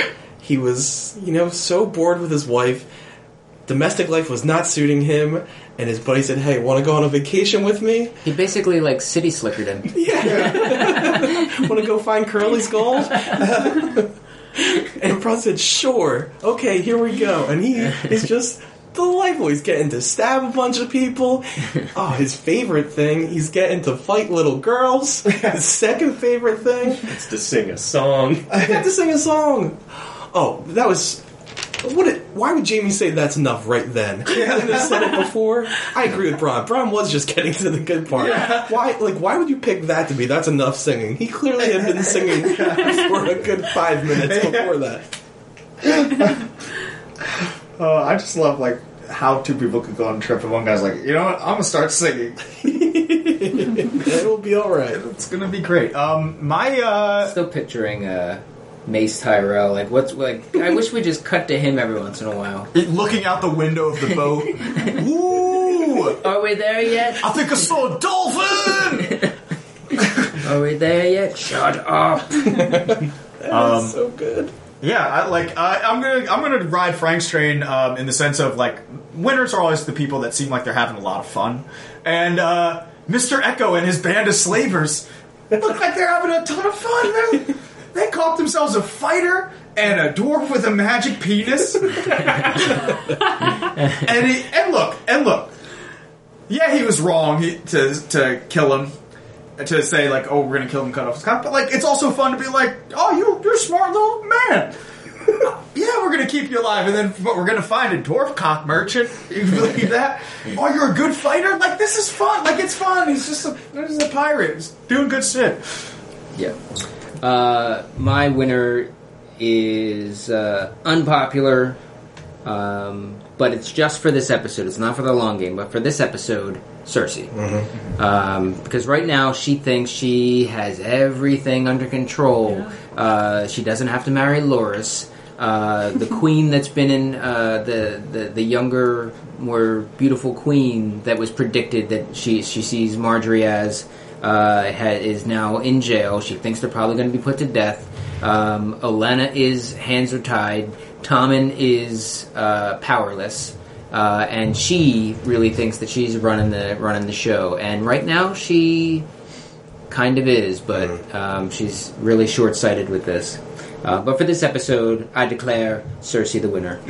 He was, you know, so bored with his wife. Domestic life was not suiting him, and his buddy said, "Hey, want to go on a vacation with me? he basically like city slickered him. Want to go find Curly's gold?" and Bronn said, "Sure, okay, here we go." And he is just delightful. He's getting to stab a bunch of people. Oh, his favorite thing, he's getting to fight little girls. His second favorite thing, It's to sing a song. I got to sing a song. Oh, that was. What? It, why would Jaime say that's enough right then? Couldn't have said it before. I agree with Bronn. Bronn was just getting to the good part. Why? Like, why would you pick that to be? That's enough singing. He clearly had been singing for a good five minutes before that. Uh, I just love like how two people could go on a trip and one guy's like, you know what, I'm gonna start singing. It will be all right. It's gonna be great. Um, my uh, Still picturing uh, Mace Tyrell. Like, what's like? I wish we just cut to him every once in a while. looking out the window of the boat. Ooh, Are we there yet? I think I saw a dolphin. Are we there yet? Shut up. That's so good. Yeah, I, like I, I'm gonna I'm gonna ride Frank's train um, in the sense of like winners are always the people that seem like they're having a lot of fun, and uh, Mr. Eko and his band of slavers look like they're having a ton of fun. Man. They caught themselves a fighter and a dwarf with a magic penis, and he, and look and look, yeah, he was wrong he, to to kill him. To say like, oh, we're gonna kill him, cut off his cock, but like, it's also fun to be like, oh, you, you're a smart little man. yeah, we're gonna keep you alive, and then but we're gonna find a dwarf cock merchant. You believe that? Oh, you're a good fighter. Like this is fun. Like it's fun. He's just a, he's a pirate. He's doing good shit. Yeah. Uh, my winner is uh, unpopular, um, but it's just for this episode. It's not for the long game, but for this episode, Cersei. Um, because right now she thinks she has everything under control. Uh, she doesn't have to marry Loras. Uh, the queen that's been in uh, the, the the younger, more beautiful queen that was predicted that she she sees Margaery as uh, ha, is now in jail. She thinks they're probably going to be put to death. Um, Olenna is hands are tied. Tommen is uh, powerless, uh, and she really thinks that she's running the running the show. And right now, she kind of is, but um, she's really short sighted with this. Uh, but for this episode, I declare Cersei the winner.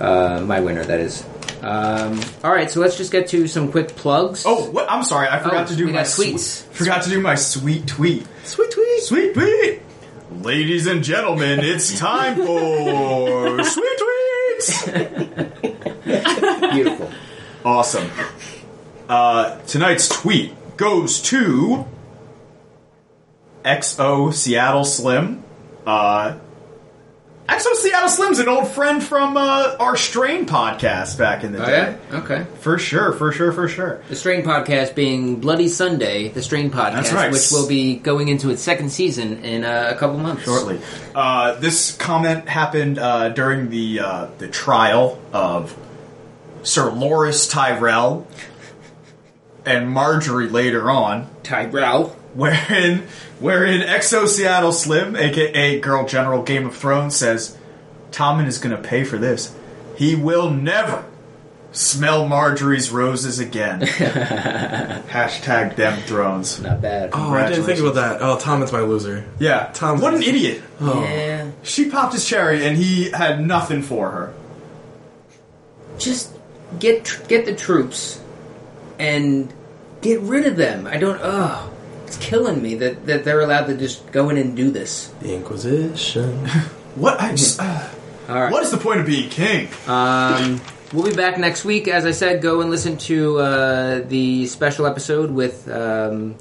Uh, my winner, that is. Um, all right, so let's just get to some quick plugs. Oh, what? I'm sorry. I forgot Oh, to do we my got sweet- tweets. forgot to do my sweet tweet. Sweet tweet. Sweet tweet. Ladies and gentlemen, it's time for sweet tweets. beautiful. Awesome. Uh, tonight's tweet goes to XO Seattle Slim. Uh, XO Seattle Slim's an old friend from uh, our Strain podcast back in the Oh day. yeah, okay. For sure, for sure, for sure. The Strain podcast being Bloody Sunday, the Strain podcast, That's right. which will be going into its second season in uh, a couple months. Shortly. Uh, this comment happened uh, during the uh, the trial of Sir Loras Tyrell and Margaery later on. Tyrell. Wherein wherein Exo Seattle Slim, aka Girl General Game of Thrones, says Tommen is gonna pay for this. He will never smell Margaery's roses again. Hashtag them thrones. Not bad. Oh, I didn't think about that. Oh, Tom is my loser. Yeah, Tom- What an idiot! Oh. Yeah. She popped his cherry and he had nothing for her. Just get tr- get the troops and get rid of them. I don't. Oh, it's killing me that, that they're allowed to just go in and do this. The Inquisition. What? I just, uh, All right. What is the point of being king? Um, we'll be back next week. As I said, go and listen to uh, the special episode with um,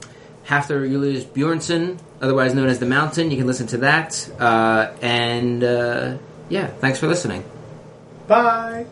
Hafthor Julius Bjornsson, otherwise known as The Mountain. You can listen to that. Uh, and uh, yeah, thanks for listening. Bye.